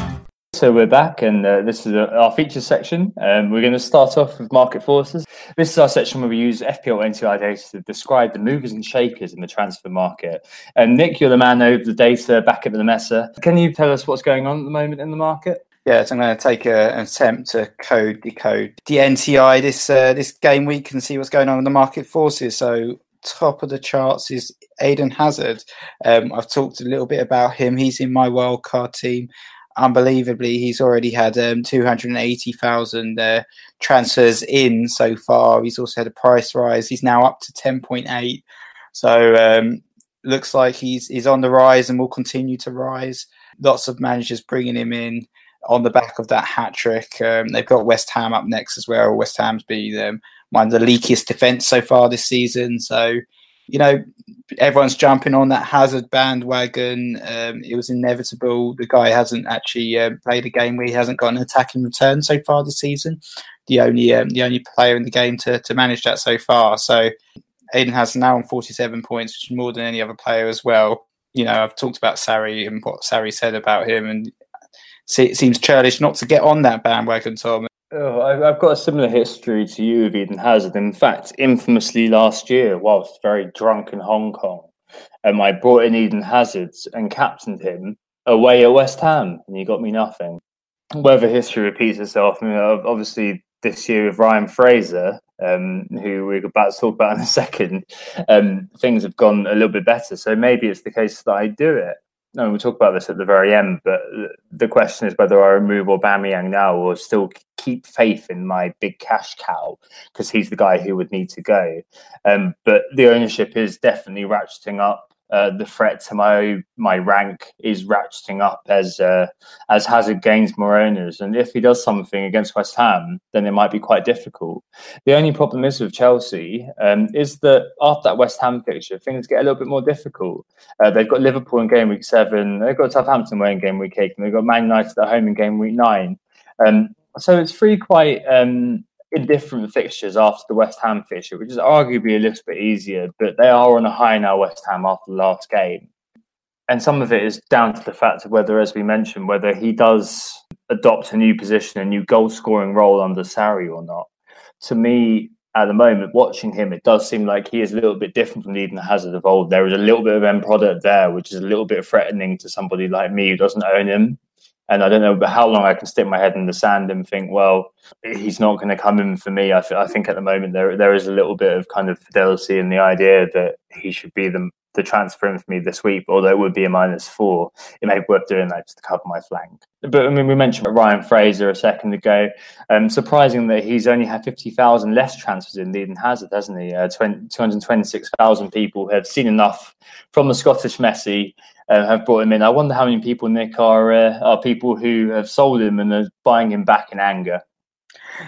So we're back, and uh, this is uh, our features section. Um, we're going to start off with market forces. This is our section where we use FPL NTI data to describe the movers and shakers in the transfer market. And Nick, you're the man over the data back at the Mesa. Can you tell us what's going on at the moment in the market? Yes, I'm going to take a, an attempt to code decode the NTI this uh, this game week and see what's going on in the market forces. So top of the charts is Eden Hazard. Um, I've talked a little bit about him. He's in my wildcard team unbelievably, he's already had um, 280,000 uh, transfers in so far. He's also had a price rise. He's now up to 10.8. So um, looks like he's he's on the rise and will continue to rise. Lots of managers bringing him in on the back of that hat trick. Um, they've got West Ham up next as well. West Ham's been um, one of the leakiest defence so far this season. So you know, everyone's jumping on that Hazard bandwagon. Um, it was inevitable. The guy hasn't actually uh, played a game where he hasn't got an attacking return so far this season. The only um, the only player in the game to, to manage that so far. So Aiden has now on 47 points, which is more than any other player as well. You know, I've talked about Sarri and what Sarri said about him, and it seems churlish not to get on that bandwagon, Tom. Oh, I've got a similar history to you of Eden Hazard. In fact, infamously last year, whilst very drunk in Hong Kong, um, I brought in Eden Hazard and captained him away at West Ham, and he got me nothing. Whether history repeats itself, I mean, obviously this year with Ryan Fraser, um, who we're about to talk about in a second, um, things have gone a little bit better. So maybe it's the case that I do it no, we'll talk about this at the very end, but the question is whether I remove Aubameyang now or still keep faith in my big cash cow because he's the guy who would need to go. Um, but the ownership is definitely ratcheting up uh, the threat to my my rank is ratcheting up as uh, as Hazard gains more owners, and if he does something against West Ham, then it might be quite difficult. The only problem is with Chelsea um, is that after that West Ham fixture, things get a little bit more difficult. Uh, they've got Liverpool in game week seven, they've got Southampton away in game week eight, and they've got Man United at home in game week nine. Um, so it's three quite um, indifferent fixtures after the West Ham fixture, which is arguably a little bit easier, but they are on a high now, West Ham, after the last game. And some of it is down to the fact of whether, as we mentioned, whether he does adopt a new position, a new goal scoring role under Sarri or not. To me, at the moment, watching him, it does seem like he is a little bit different from Eden Hazard of old. There is a little bit of end product there, which is a little bit threatening to somebody like me who doesn't own him. And I don't know how long I can stick my head in the sand and think, well, he's not going to come in for me. I, th- I think at the moment there there is a little bit of kind of fidelity in the idea that he should be the the transfer in for me this week, although it would be a minus four, it may be worth doing that just to cover my flank. But I mean, we mentioned Ryan Fraser a second ago. Um, surprising that he's only had 50,000 less transfers in Eden Hazard, hasn't he? Uh, 20, 226,000 people have seen enough from the Scottish Messi uh, have brought him in. I wonder how many people, Nick, are, uh, are people who have sold him and are buying him back in anger.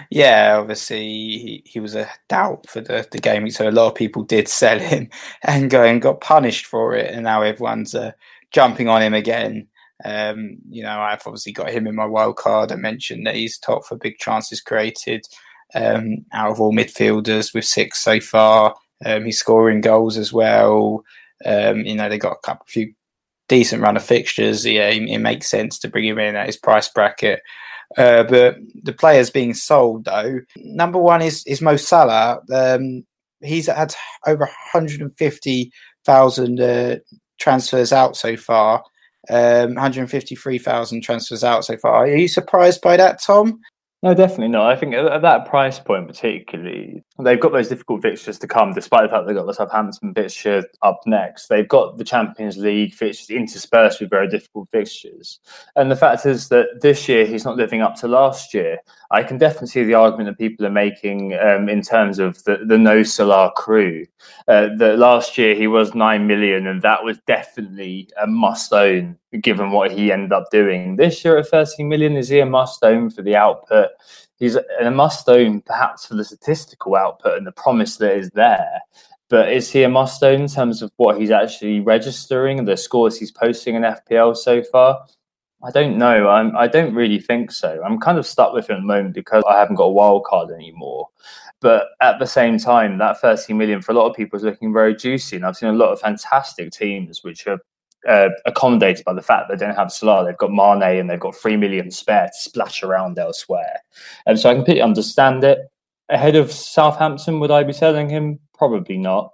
Yeah, obviously he, he was a doubt for the, the game, so a lot of people did sell him and go and got punished for it, and now everyone's uh, jumping on him again. Um, you know, I've obviously got him in my wild card. I mentioned that he's top for big chances created um, out of all midfielders with six so far. Um, he's scoring goals as well. Um, you know, they got a couple, few decent run of fixtures. Yeah, it, it makes sense to bring him in at his price bracket. Uh, but the players being sold, though, number one is is Mo Salah. Um, he's had over 150,000 uh, transfers out so far. Um, 153,000 transfers out so far. Are you surprised by that, Tom? No, definitely not. I think at that price point, particularly, they've got those difficult fixtures to come, despite the fact they've got the Southampton fixture up next. They've got the Champions League fixtures interspersed with very difficult fixtures. And the fact is that this year he's not living up to last year. I can definitely see the argument that people are making um, in terms of the, the no Salah crew. Uh, that last year he was 9 million, and that was definitely a must own given what he ended up doing. This year at 13 million, is he a must own for the output? He's a must own perhaps for the statistical output and the promise that is there. But is he a must own in terms of what he's actually registering, the scores he's posting in FPL so far? I don't know. I'm, I don't really think so. I'm kind of stuck with him at the moment because I haven't got a wild card anymore. But at the same time, that 30 million for a lot of people is looking very juicy. And I've seen a lot of fantastic teams which are uh, accommodated by the fact they don't have Salah. They've got Mane and they've got three million spare to splash around elsewhere. And so I completely understand it. Ahead of Southampton, would I be selling him? Probably not.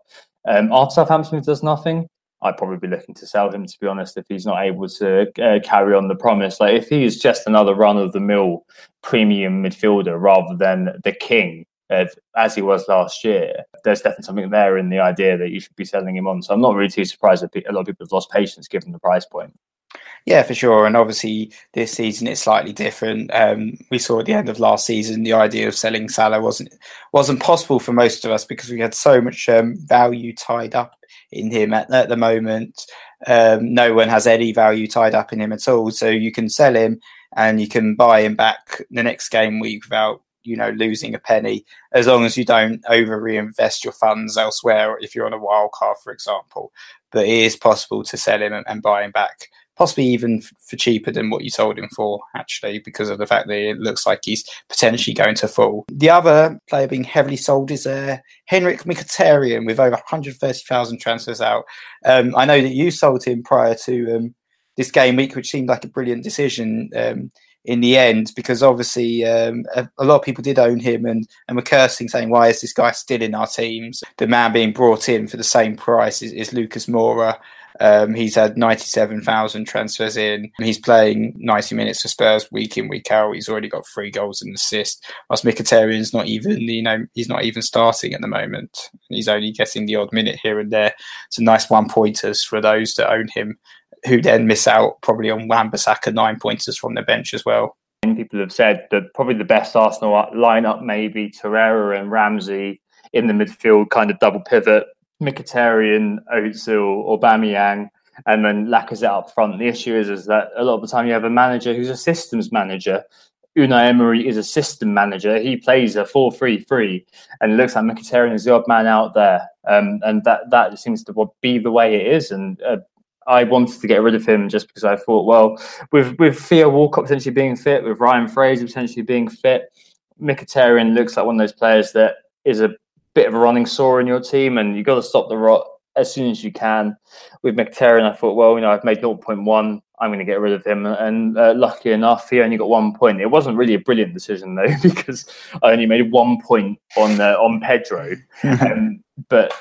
Um, after Southampton does nothing, I'd probably be looking to sell him. To be honest, if he's not able to uh, carry on the promise, like if he is just another run of the mill premium midfielder rather than the king, as he was last year, there's definitely something there in the idea that you should be selling him on. So I'm not really too surprised that a lot of people have lost patience given the price point. Yeah, for sure. And obviously, this season it's slightly different. Um, we saw at the end of last season the idea of selling Salah wasn't wasn't possible for most of us because we had so much um, value tied up in him at, at the moment. Um, no one has any value tied up in him at all. So you can sell him and you can buy him back the next game week without you know losing a penny as long as you don't over reinvest your funds elsewhere if you're on a wild card for example. But it is possible to sell him and, and buy him back possibly even f- for cheaper than what you sold him for actually because of the fact that it looks like he's potentially going to fall. The other player being heavily sold is uh, Henrikh Mkhitaryan with over 130000 transfers out. Um, i know that you sold him prior to um, this game week which seemed like a brilliant decision. Um, in the end because obviously um, a, a, lot of people did own him and, and were cursing saying why is this guy still in our teams the man being brought in for the same price is, is Lucas Moura um, he's had 97,000 transfers in. He's playing 90 minutes for Spurs week in, week out. He's already got three goals and assists. Whilst Mkhitaryan's not even, you know, he's not even starting at the moment. He's only getting the odd minute here and there. A nice one pointers for those that own him who then miss out probably on Wan-Bissaka nine pointers from the bench as well. People have said that probably the best Arsenal lineup may be Torreira and Ramsey in the midfield, kind of double pivot, Mkhitaryan, Ozil, Aubameyang, and then Lacazette up front. The issue is, is that a lot of the time you have a manager who's a systems manager. Unai Emery is a system manager. He plays a 4-3-3 and it looks like Mkhitaryan is the odd man out there. Um, and that, that seems to be the way it is. And uh, I wanted to get rid of him just because I thought, well, with with Theo Walcott potentially being fit, with Ryan Fraser potentially being fit, Mkhitaryan looks like one of those players that is a bit of a running sore in your team, and you've got to stop the rot as soon as you can. With Mkhitaryan, I thought, well, you know, I've made 0.1. I'm going to get rid of him. And uh, lucky enough, he only got one point. It wasn't really a brilliant decision though, because I only made one point on uh, on Pedro. um, but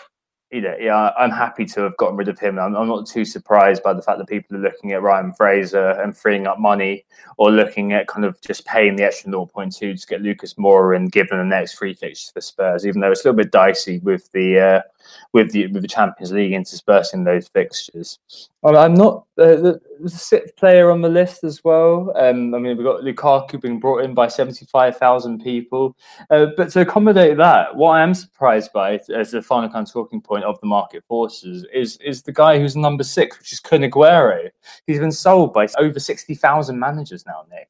you know, yeah, I'm happy to have gotten rid of him. I'm, I'm, not too surprised by the fact that people are looking at Ryan Fraser and freeing up money, or looking at kind of just paying the extra 0.2 to get Lucas Moura and give them the next free fixture for Spurs. Even though it's a little bit dicey with the uh, with the with the Champions League interspersing those fixtures. I'm not uh, the, the sixth player on the list as well. Um, I mean, we've got Lukaku being brought in by 75,000 people. Uh, but to accommodate that, what I am surprised by, as the final kind of talking point of the market forces, is is the guy who's number six, which is Kun Aguero. He's been sold by over 60,000 managers now, Nick.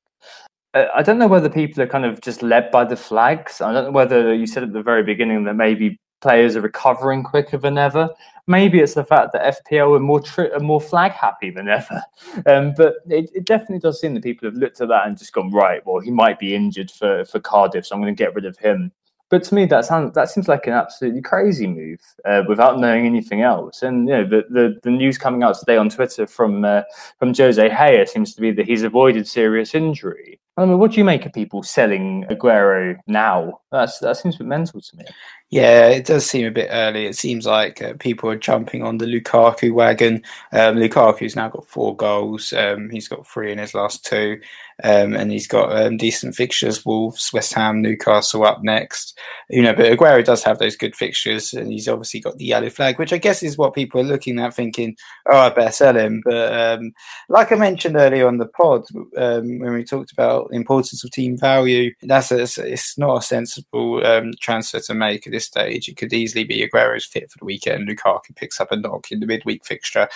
Uh, I don't know whether people are kind of just led by the flags. I don't know whether you said at the very beginning that maybe players are recovering quicker than ever. Maybe it's the fact that FPL are more tri- are more flag happy than ever. Um, but it, it, definitely does seem that people have looked at that and just gone right. Well, he might be injured for for Cardiff, so I'm going to get rid of him. But to me, that sounds that seems like an absolutely crazy move uh, without knowing anything else. And you know, the, the, the news coming out today on Twitter from uh, from Jose Haya seems to be that he's avoided serious injury. I mean, what do you make of people selling Aguero now? That's that seems a bit mental to me. Yeah, it does seem a bit early. It seems like uh, people are jumping on the Lukaku wagon. Um, Lukaku's now got four goals. Um, he's got three in his last two, um, and he's got um, decent fixtures: Wolves, West Ham, Newcastle up next. You know, but Aguero does have those good fixtures, and he's obviously got the yellow flag, which I guess is what people are looking at, thinking, "Oh, I better sell him." But um, like I mentioned earlier on the pod um, when we talked about importance of team value, that's a, it's not a sensible transfer to make at this stage. It could easily be Aguero's fit for the weekend. Lukaku picks up a knock in the midweek fixture.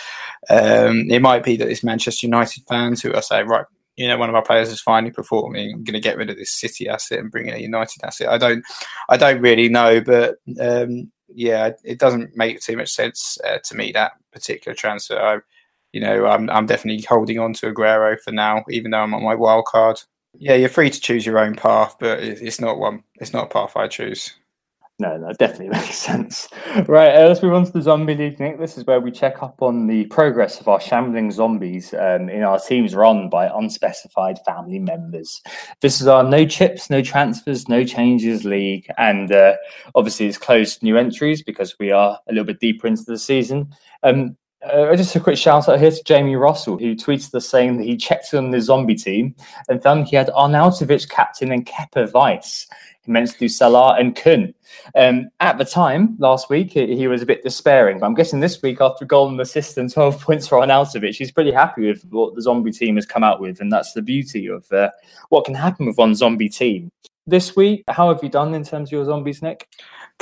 Um, it might be that it's Manchester United fans who are saying, right, you know, one of our players is finally performing. I'm going to get rid of this City asset and bring in a United asset. I don't, I don't really know, but um, yeah, it doesn't make too much sense uh, to me that particular transfer. I, you know, I'm, I'm definitely holding on to Aguero for now, even though I'm on my wild card. Yeah, you're free to choose your own path, but it's not one. It's not a path I choose. No, that definitely makes sense. Right, uh, let's move on to the Zombie League, Nick. This is where we check up on the progress of our shambling zombies um, in our teams run by unspecified family members. This is our no chips, no transfers, no changes league. And uh, obviously, it's closed new entries because we are a little bit deeper into the season. Um, uh, just a quick shout out here to Jamie Russell, who tweeted us saying that he checked on the zombie team and found he had Arnautovic captain and Kepa vice. He meant to do Salah and Kun. Um, at the time, last week, he, he, was a bit despairing. But I'm guessing this week, after goal and assist and 12 points for Arnautovic, he's pretty happy with what the zombie team has come out with. And that's the beauty of uh, what can happen with one zombie team. This week, how have you done in terms of your zombies, Nick?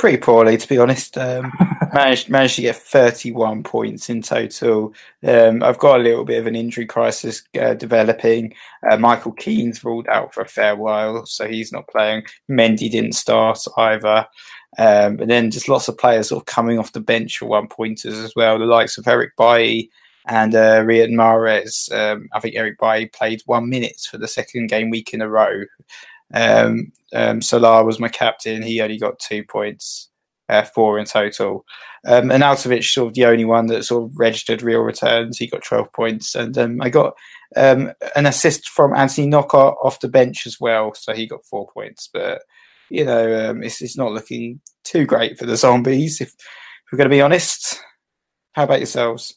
pretty poorly, to be honest. Um, managed managed to get 31 points in total. Um, I've got a little bit of an injury crisis uh, developing. Uh, Michael Keane's ruled out for a fair while, so he's not playing. Mendy didn't start either. Um, and then just lots of players sort of coming off the bench for one pointers as well. The likes of Eric Bailly and uh, Riyad Mahrez. Um, I think Eric Bailly played one minute for the second game week in a row. Um, um, Salah was my captain. He only got two points, uh, four in total. Um, and Arnautovic sort of the only one that sort of registered real returns. He got 12 points. And um, I got um, an assist from Anthony Knockaert off the bench as well. So he got four points. But, you know, um, it's, it's not looking too great for the zombies, if, if we're going to be honest. How about yourselves?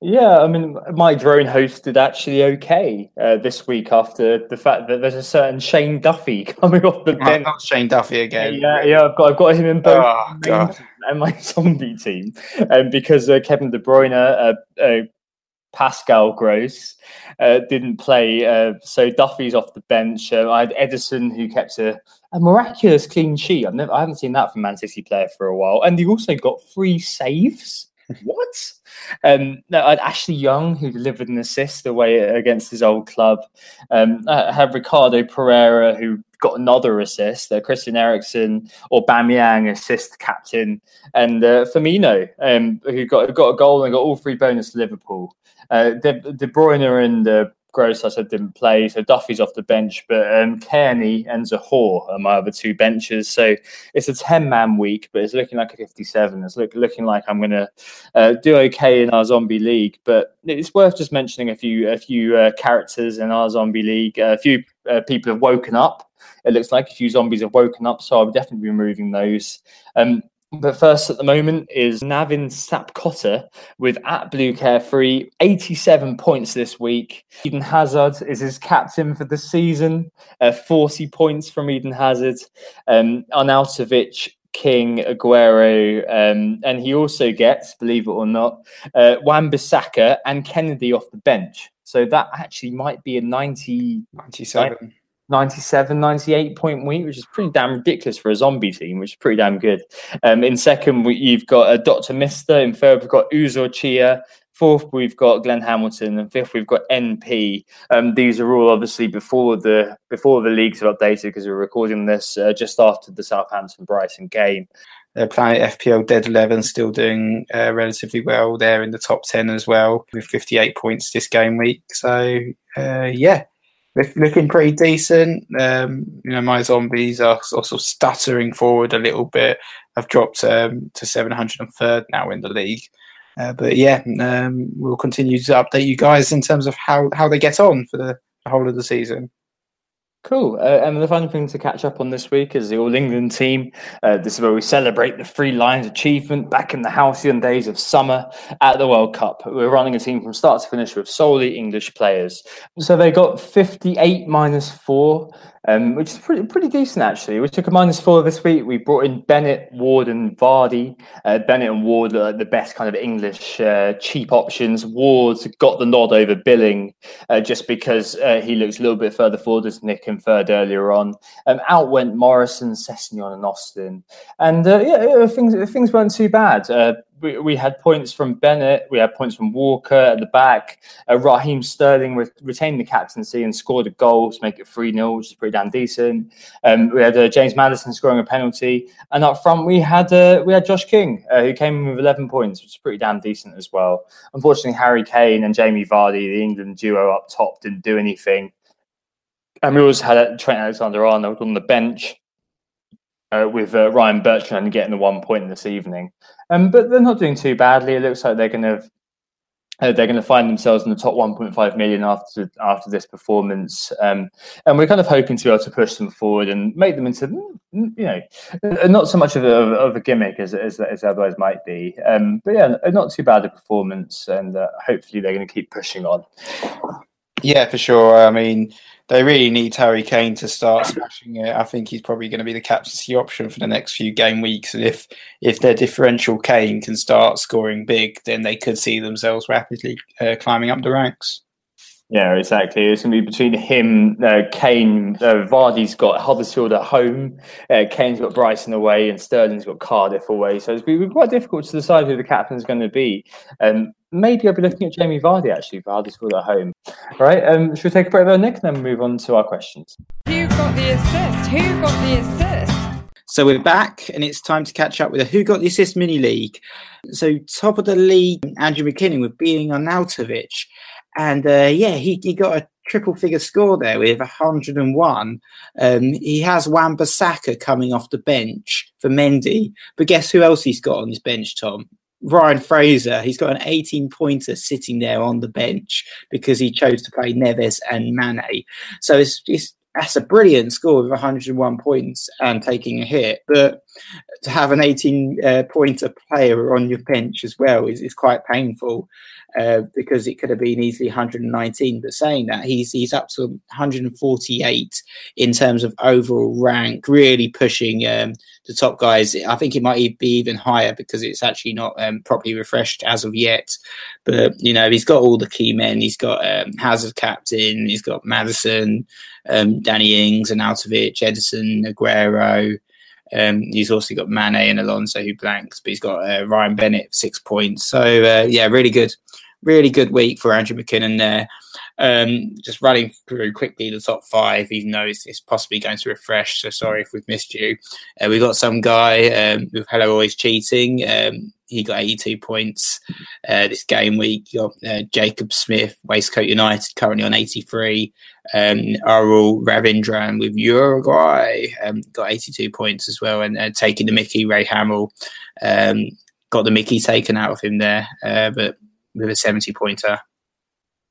Yeah, I mean, my drone hosted actually okay uh, this week after the fact that there's a certain Shane Duffy coming off the bench. Not Shane Duffy again. Yeah, yeah, I've got I've got him in both oh, and my zombie team, and um, because uh, Kevin De Bruyne, uh, uh Pascal Gross uh, didn't play, uh, so Duffy's off the bench. I had Ederson who kept a, a miraculous clean sheet. I've never, I haven't seen that from Man City player for a while, and he also got three saves what? Um, no, I Ashley Young who delivered an assist away against his old club. Um, I had Ricardo Pereira who got another assist. Uh, Christian Eriksen Aubameyang assist captain, and uh, Firmino um, who got got a goal and got all three bonus Liverpool. Uh, De, De Bruyne and uh, Gross, I said, didn't play. So Duffy's off the bench, but um, Cairney and Zohore are my other two benches. So it's a 10 man week, but it's looking like a 57. It's look, looking like I'm going to uh, do okay in our zombie league. But it's worth just mentioning a few a few uh, characters in our zombie league. a few uh, people have woken up. It looks like a few zombies have woken up. So I'll definitely be removing those. Um, But first at the moment is Navin Sapkota with at Blue Carefree, 87 points this week. Eden Hazard is his captain for the season, uh, 40 points from Eden Hazard. Um, Arnautovic, King, Aguero, um, and he also gets, believe it or not, uh, Wan-Bissaka and Kennedy off the bench. So that actually might be a 90, 97. 97, 98 point week, which is pretty damn ridiculous for a zombie team, which is pretty damn good. Um, in second, you've got uh, Dr. Mister. In third, we've got Uzor Chia. Fourth, we've got Glenn Hamilton, and fifth, we've got NP. Um, these are all obviously before the before the leagues are updated because we're recording this uh, just after the Southampton Brighton game. They're playing FPL Dead 11, still doing uh, relatively well. They're in the top 10 as well with 58 points this game week. So, uh, yeah, looking pretty decent. Um, you know, my zombies are of stuttering forward a little bit. I've dropped um, to 703rd now in the league. Uh, but yeah, um, we'll continue to update you guys in terms of how, how they get on for the whole of the season. Cool. Uh, and the final thing to catch up on this week is the All England team. Uh, this is where we celebrate the Three Lions achievement back in the halcyon days of summer at the World Cup. We're running a team from start to finish with solely English players. So they got 58 minus four um, which is pretty pretty decent actually. We took a minus four this week. We brought in Bennett, Ward, and Vardy. Uh, Bennett and Ward are the best kind of English uh, cheap options. Ward got the nod over Billing uh, just because uh, he looks a little bit further forward, as Nick inferred earlier on. Um, out went Morrison, Sessegnon, and Austin, and uh, yeah, things things weren't too bad. We, we had points from Bennett, we had points from Walker at the back. Uh, Raheem Sterling re- retained the captaincy and scored a goal to make it 3 0, which is pretty damn decent. Um, we had uh, James Maddison scoring a penalty. And up front, we had uh, we had Josh King, uh, who came in with 11 points, which is pretty damn decent as well. Unfortunately, Harry Kane and Jamie Vardy, the England duo up top, didn't do anything. And we also had Trent Alexander Arnold on the bench uh, with uh, Ryan Bertrand getting the one point this evening. Um, but they're not doing too badly. It looks like they're going to uh, they're going to find themselves in the top 1.5 million after after this performance, um, and we're kind of hoping to be able to push them forward and make them into you know not so much of a, of a gimmick as, as, as otherwise might be. Um, but yeah, not too bad a performance, and uh, hopefully they're going to keep pushing on. Yeah, for sure. I mean, they really need Harry Kane to start smashing it. I think he's probably going to be the captaincy option for the next few game weeks. And if if their differential Kane can start scoring big, then they could see themselves rapidly uh, climbing up the ranks. Yeah, exactly. It's going to be between him, uh, Kane. Uh, Vardy's got Huddersfield at home. Uh, Kane's got Brighton away, and Sterling's got Cardiff away. So it's going to be quite difficult to decide who the captain's going to be. Um, maybe I'll be looking at Jamie Vardy actually for Huddersfield at home. Right? Um, should we take a break there, Nick, and then move on to our questions? Who got the assist? Who got the assist? So we're back, and it's time to catch up with a Who Got the Assist mini league. So top of the league, Andrew McKinnon with being beating Arnautovic. And uh, yeah, he, he got a triple figure score there with 101. Um, he has Wan-Bissaka coming off the bench for Mendy. But guess who else he's got on his bench, Tom? Ryan Fraser. He's got an 18 pointer sitting there on the bench because he chose to play Neves and Mane. So it's, it's that's a brilliant score with 101 points and taking a hit. But to have an 18 uh, pointer player on your bench as well is, is quite painful uh, because it could have been easily 119. But saying that, he's he's up to 148 in terms of overall rank, really pushing um, the top guys. I think it might be even higher because it's actually not um, properly refreshed as of yet. But you know, he's got all the key men. He's got um, Hazard captain. He's got Maddison, um, Danny Ings, Arnautovic, Ederson, Aguero. Um, he's also got Mane and Alonso who blanks, but he's got uh, Ryan Bennett six points. So uh, yeah, really good, really good week for Andrew McKinnon there. Um, just running through quickly the top five, even though it's, it's, possibly going to refresh. So sorry if we've missed you. Uh, we've got some guy um, with Hello Always Cheating. Um, he got 82 points uh, this game week. You got uh, Jacob Smith, Waistcoat United, currently on 83. Um, Arul Ravindran with Uruguay um, got 82 points as well, and uh, taking the Mickey Ray Hamill um, got the Mickey taken out of him there, uh, but with a 70 pointer.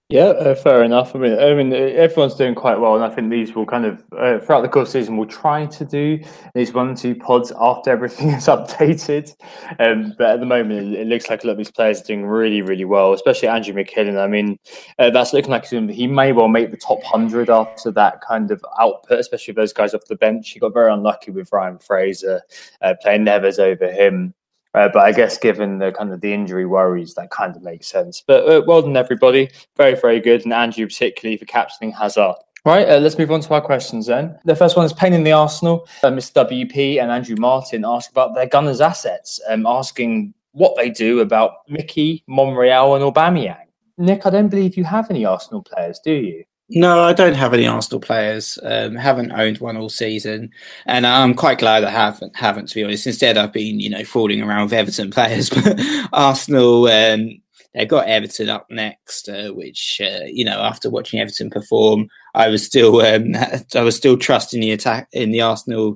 Yeah, uh, fair enough. I mean, I mean, everyone's doing quite well, and I think these will kind of uh, throughout the course of the season we'll try to do these one two pods after everything is updated. Um, but at the moment, it, looks like a lot of these players are doing really, really well, especially Andrew McKinnon. I mean, uh, that's looking like he may well make the top hundred after that kind of output, especially those guys off the bench. He got very unlucky with Ryan Fraser uh, playing Neves over him. Uh, but I guess given the kind of the injury worries, that kind of makes sense. But uh, well done, everybody. Very, very good. And Andrew, particularly for captaining Hazard. Right, uh, let's move on to our questions then. The first one is Pain in the Arsenal. Uh, Mr. WP and Andrew Martin ask about their Gunners' assets, um, asking what they do about Mickey, Monreal, and Aubameyang. Nick, I don't believe you have any Arsenal players, do you? No, I don't have any Arsenal players. Um, haven't owned one all season, and I'm quite glad I haven't. Haven't to be honest. Instead, I've been you know fooling around with Everton players. But Arsenal, um, they've got Everton up next, uh, which uh, you know after watching Everton perform, I was still um, I was still trusting the attack in the Arsenal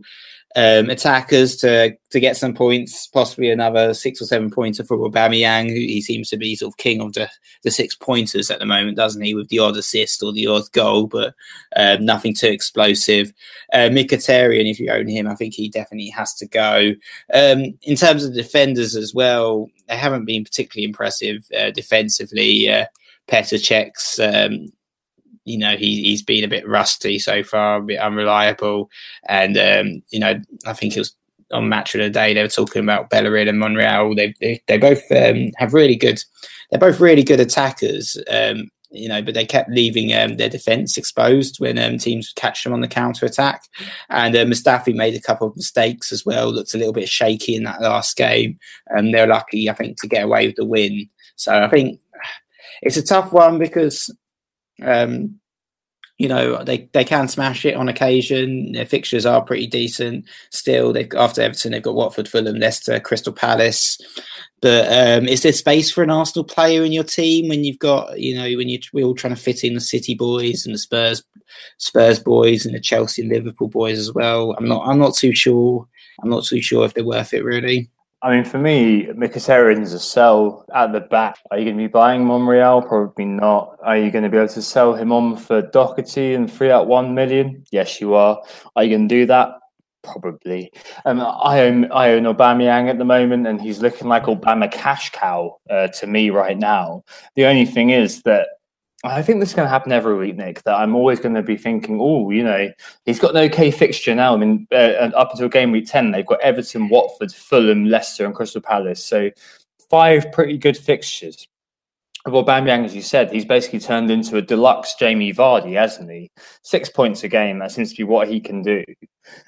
um, attackers to to get some points, possibly another six or seven pointer for Aubameyang, who he seems to be sort of king of the, the six pointers at the moment, doesn't he? With the odd assist or the odd goal, but um, nothing too explosive. Uh, Mkhitaryan, if you own him, I think he definitely has to go. Um, in terms of defenders as well, they haven't been particularly impressive uh, defensively. Uh, Petr um, you know he, he's been a bit rusty so far, a bit unreliable, and um, you know I think it was on match of the day they were talking about Bellerin and Monreal. They they, they both um, have really good. They're both really good attackers. Um, you know, but they kept leaving um, their defence exposed when um, teams catch them on the counter attack. And uh, Mustafi made a couple of mistakes as well. Looked a little bit shaky in that last game, and they're lucky, I think, to get away with the win. So I think it's a tough one because um, you know they, they can smash it on occasion. Their fixtures are pretty decent still. They've after Everton they've got Watford, Fulham, Leicester, Crystal Palace. But um, is there space for an Arsenal player in your team when you've got you know when you we're all trying to fit in the City boys and the Spurs Spurs boys and the Chelsea Liverpool boys as well? I'm not I'm not too sure. I'm not too sure if they're worth it really. I mean, for me, Mkhitaryan's a sell at the back. Are you going to be buying Monreal? Probably not. Are you going to be able to sell him on for Doherty and free out one million? Yes, you are. Are you going to do that? Probably. Um, I own I own Aubameyang at the moment, and he's looking like Obama cash cow uh, to me right now. The only thing is that I think this is going to happen every week, Nick. That I'm always going to be thinking, oh, you know, he's got an okay fixture now. I mean, uh, up until game week ten, they've got Everton, Watford, Fulham, Leicester, and Crystal Palace. So five pretty good fixtures. Well, Aubameyang, as you said, he's basically turned into a deluxe Jamie Vardy, hasn't he? Six points a game. That seems to be what he can do.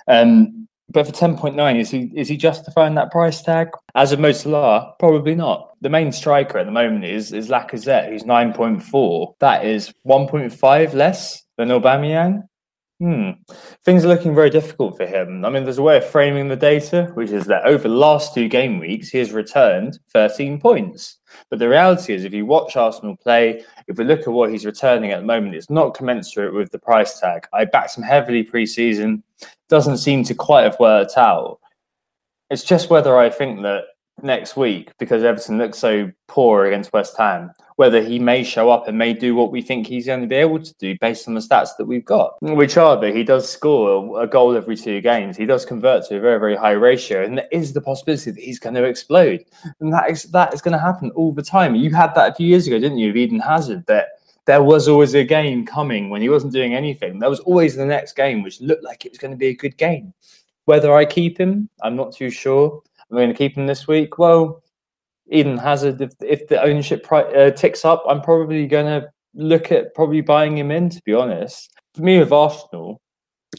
Um, but for 10.9, is he is he justifying that price tag? As of Mo Salah, probably not. The main striker at the moment is is Lacazette, who's 9.4. That is 1.5 less than Aubameyang. Hmm. Things are looking very difficult for him. I mean, there's a way of framing the data, which is that over the last two game weeks, he has returned 13 points. But the reality is, if you watch Arsenal play, if we look at what he's returning at the moment, it's not commensurate with the price tag. I backed him heavily pre-season. Doesn't seem to quite have worked out. It's just whether I think that next week, because Everton looks so poor against West Ham, whether he may show up and may do what we think he's going to be able to do based on the stats that we've got, which are that he does score a goal every two games. He does convert to a very, very high ratio, and there is the possibility that he's going to explode. And that is that is going to happen all the time. You had that a few years ago, didn't you, of Eden Hazard? That there was always a game coming when he wasn't doing anything. There was always the next game, which looked like it was going to be a good game. Whether I keep him, I'm not too sure. I'm going to keep him this week. Well, Eden Hazard, if, if the ownership pri- uh, ticks up, I'm probably going to look at probably buying him in, to be honest. For me, with Arsenal,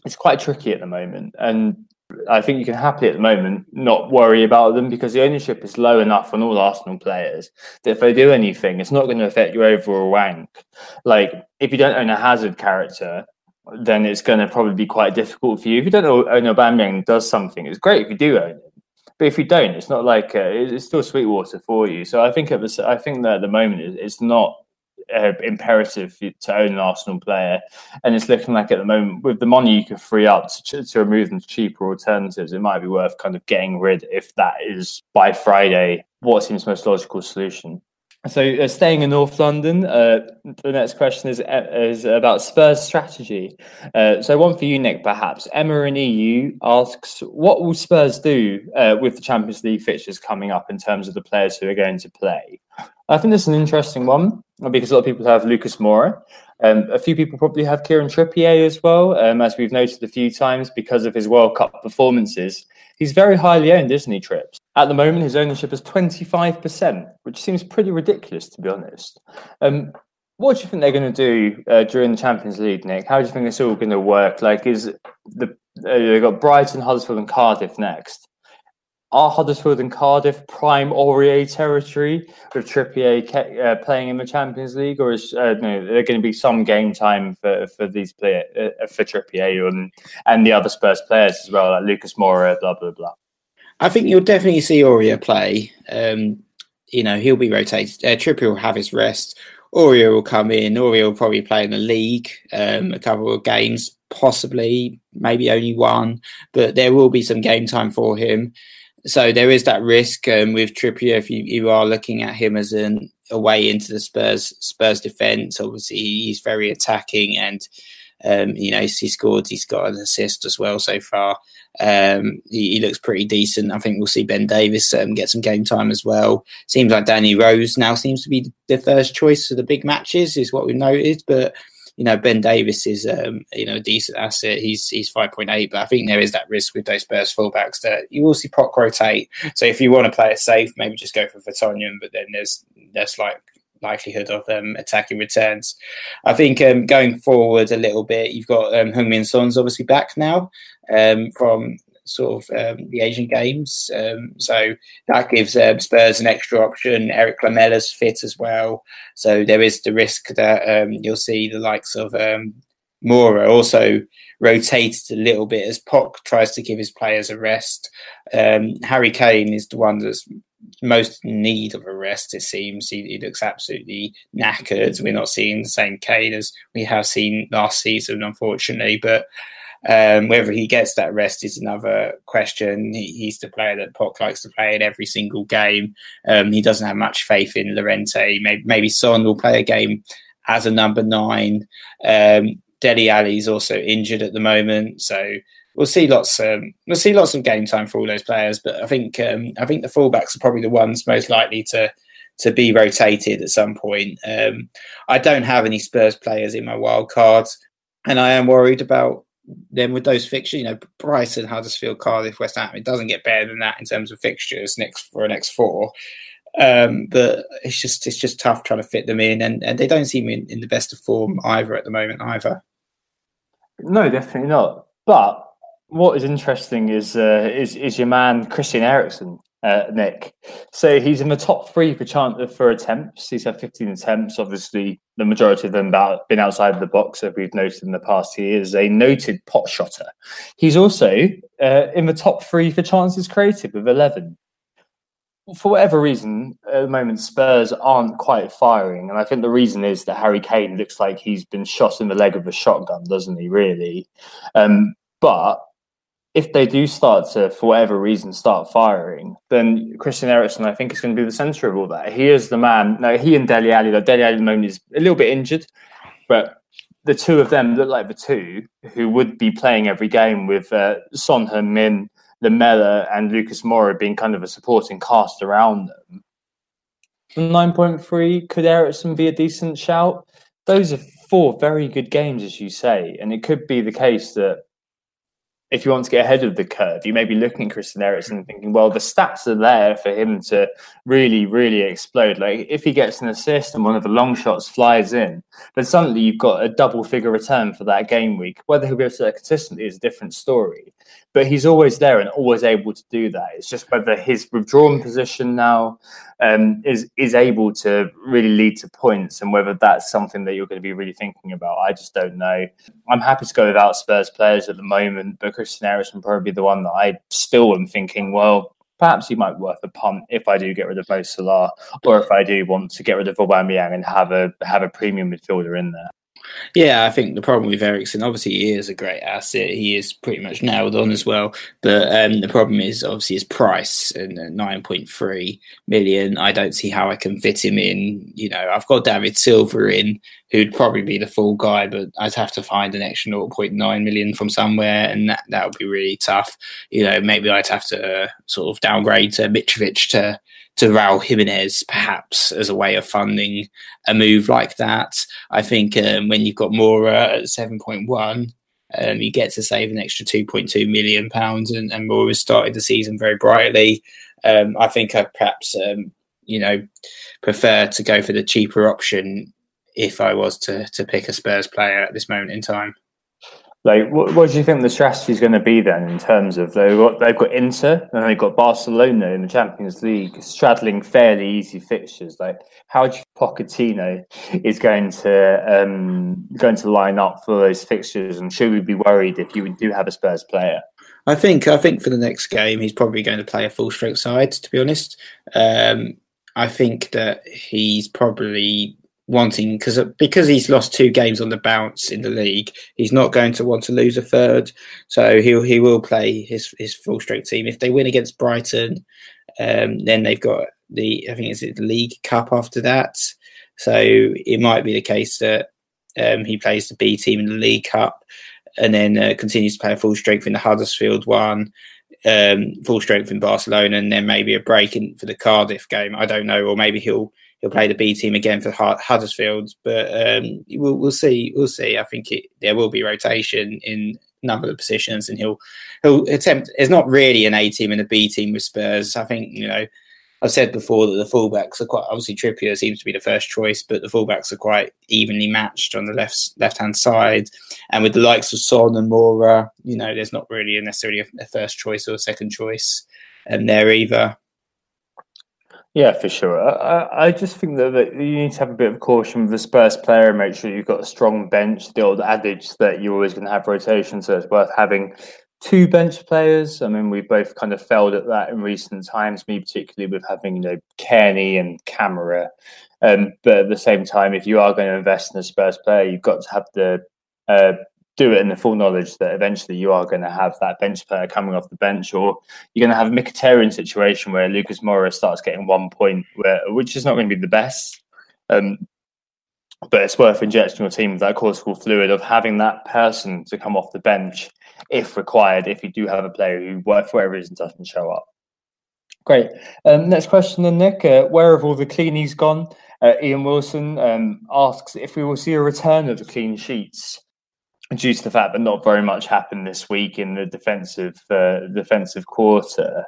it's quite tricky at the moment. And I think you can happily at the moment not worry about them because the ownership is low enough on all Arsenal players that if they do anything, it's not going to affect your overall rank. Like if you don't own a Hazard character, then it's going to probably be quite difficult for you. If you don't own Aubameyang does something, it's great if you do own it. But if you don't, it's not like uh, it's still Sweetwater for you. So I think at the, I think that at the moment it's not uh, imperative to own an Arsenal player, and it's looking like at the moment with the money you can free up to, to remove them to cheaper alternatives, it might be worth kind of getting rid if that is by Friday what seems most logical solution. So, uh, staying in North London, uh, the next question is uh, is about Spurs strategy. Uh, so, one for you, Nick, perhaps. Emma in EU asks, what will Spurs do uh, with the Champions League fixtures coming up in terms of the players who are going to play? I think this is an interesting one because a lot of people have Lucas Moura. Um, a few people probably have Kieran Trippier as well, um, as we've noted a few times because of his World Cup performances. He's very highly owned, isn't he, Trips? At the moment, his ownership is 25%, which seems pretty ridiculous, to be honest. Um, what do you think they're going to do uh, during the Champions League, Nick? How do you think it's all going to work? Like, is the uh, they've got Brighton, Huddersfield, and Cardiff next? Are Huddersfield and Cardiff prime Aurier territory with Trippier uh, playing in the Champions League, or is uh, no? There going to be some game time for for these players uh, for Trippier and and the other Spurs players as well, like Lucas Moura, blah blah blah. I think you'll definitely see Aurier play. Um, you know, he'll be rotated. Uh, Trippier will have his rest. Aurier will come in. Aurier will probably play in the league um, a couple of games, possibly, maybe only one, but there will be some game time for him so there is that risk um, with Trippier if you, you are looking at him as an a way into the Spurs Spurs defense. Obviously, he's very attacking, and um, you know he scored. He's got an assist as well so far. Um, he, he, looks pretty decent. I think we'll see Ben Davies um, get some game time as well. Seems like Danny Rose now seems to be the first choice for the big matches, is what we've noted. But you know, Ben Davies is um, you know a decent asset. He's he's five point eight, but I think there is that risk with those Spurs fullbacks that you will see Poch rotate. So if you want to play it safe, maybe just go for Vertonghen, but then there's there's like likelihood of um, attacking returns. I think um, going forward a little bit, you've got um, Heung-min Son's obviously back now um, from sort of um, the Asian Games. Um, so that gives uh, Spurs an extra option. Erik Lamela's fit as well. So there is the risk that um, you'll see the likes of um, Moura also rotated a little bit as Poch tries to give his players a rest. Harry Kane is the one that's most in need of a rest, it seems. He, he, looks absolutely knackered. We're not seeing the same Kane as we have seen last season, unfortunately. But um, whether he gets that rest is another question. He, he's the player that Poch likes to play in every single game. Um, he doesn't have much faith in Llorente. Maybe, maybe Son will play a game as a number nine. Um, Dele Alli's also injured at the moment, so we'll see lots. Um, we'll see lots of game time for all those players. But I think um, I think the fullbacks are probably the ones most likely to to be rotated at some point. Um, I don't have any Spurs players in my wild cards, and I am worried about then with those fixtures, you know, Brighton, Huddersfield, Cardiff, West Ham, it doesn't get better than that in terms of fixtures next for next four. Um, but it's just it's just tough trying to fit them in, and, and they don't seem in, in the best of form either at the moment either. No, definitely not. But what is interesting is uh, is is your man Christian Eriksen uh, Nick. So he's in the top three for chance for attempts. He's had 15 attempts. Obviously, the majority of them about been outside the box, as we've noted in the past. He is a noted pot shotter. He's also uh, in the top three for chances created with 11. For whatever reason, at the moment, Spurs aren't quite firing. And I think the reason is that Harry Kane looks like he's been shot in the leg with a shotgun, doesn't he, really? Um, but if they do start to, for whatever reason, start firing, then Christian Eriksen, I think, is going to be the centre of all that. He is the man. Now, he and like Dele Alli at the moment is a little bit injured, but the two of them look like the two who would be playing every game with uh, Son Heung-min, Lamela, and Lucas Moura being kind of a supporting cast around them. 9.3, could Eriksen be a decent shout? Those are four very good games, as you say, and it could be the case that if you want to get ahead of the curve, you may be looking at Christian Eriksen and thinking, well, the stats are there for him to really, really explode. Like if he gets an assist and one of the long shots flies in, then suddenly you've got a double figure return for that game week. Whether he'll be able to do that consistently is a different story. But he's always there and always able to do that. It's just whether his withdrawn position now um, is is able to really lead to points, and whether that's something that you're going to be really thinking about. I just don't know. I'm happy to go without Spurs players at the moment, but Christian Eriksen probably the one that I still am thinking. Well, perhaps he might be worth a punt if I do get rid of Mo Salah, or if I do want to get rid of Aubameyang and have a have a premium midfielder in there. Yeah, I think the problem with Eriksen, obviously, he is a great asset. He is pretty much nailed on as well. But um, the problem is obviously his price and uh, nine point three million. I don't see how I can fit him in. You know, I've got David Silva in, who'd probably be the full guy, but I'd have to find an extra 0.9 million from somewhere, and that that would be really tough. You know, maybe I'd have to uh, sort of downgrade to Mitrovic to to Raul Jimenez, perhaps as a way of funding a move like that. I think um, when you've got Moura at seven point one. Um, you get to save an extra 2.2 million pounds, and, and Moura has started the season very brightly. Um, I think I perhaps, um, you know, prefer to go for the cheaper option if I was to to pick a Spurs player at this moment in time. Like, what, what do you think the strategy is going to be then in terms of they've got they've got Inter and they've got Barcelona in the Champions League, straddling fairly easy fixtures. Like, how do you Pochettino is going to um, going to line up for those fixtures, and should we be worried if you do have a Spurs player? I think I think for the next game he's probably going to play a full strength side. To be honest, um, I think that he's probably wanting because because he's lost two games on the bounce in the league, he's not going to want to lose a third. So he he will play his his full strength team. If they win against Brighton, um, then they've got the I think it's the League Cup after that. So it might be the case that um, he plays the B team in the League Cup and then uh, continues to play full strength in the Huddersfield one. Um, full strength in Barcelona, and then maybe a break in for the Cardiff game. I don't know, or maybe he'll he'll play the B team again for Huddersfield. But um, we'll, we'll see. We'll see. I think it, there will be rotation in a number of positions, and he'll he'll attempt. It's not really an A team and a B team with Spurs. I think you know. I've said before that the fullbacks are quite obviously Trippier seems to be the first choice, but the fullbacks are quite evenly matched on the left left hand side, and with the likes of Son and Moura, you know, there's not really necessarily a, a first choice or a second choice um, there either. Yeah, for sure. I, I just think that, that, you need to have a bit of caution with the Spurs player and make sure you've got a strong bench. The old adage that you're always going to have rotation, so it's worth having two bench players. I mean, we both kind of failed at that in recent times. Me particularly with having you know Cairney and Kamara, Um, but at the same time, if you are going to invest in a Spurs player, you've got to have the uh, do it in the full knowledge that eventually you are going to have that bench player coming off the bench, or you're going to have a Mkhitaryan situation where Lucas Moura starts getting one point, where, which is not going to be the best. Um, but it's worth injecting your team with that cortical fluid of having that person to come off the bench if required, if you do have a player who, for whatever reason, doesn't show up. Great. Um, next question then, Nick. Uh, where have all the cleanies gone? Uh, Ian Wilson um, asks if we will see a return of the clean sheets due to the fact that not very much happened this week in the defensive uh, defensive quarter.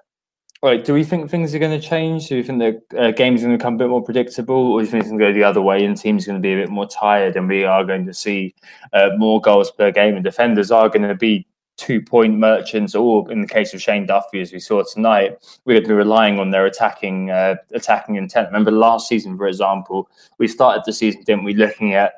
Right, do we think things are going to change? Do you think the uh, are going to become a bit more predictable, or do you think it's going to go the other way and teams are going to be a bit more tired and we are going to see uh, more goals per game and defenders are going to be two point merchants, or in the case of Shane Duffy, as we saw tonight, we're going to be relying on their attacking uh, attacking intent. Remember last season, for example, we started the season, didn't we, looking at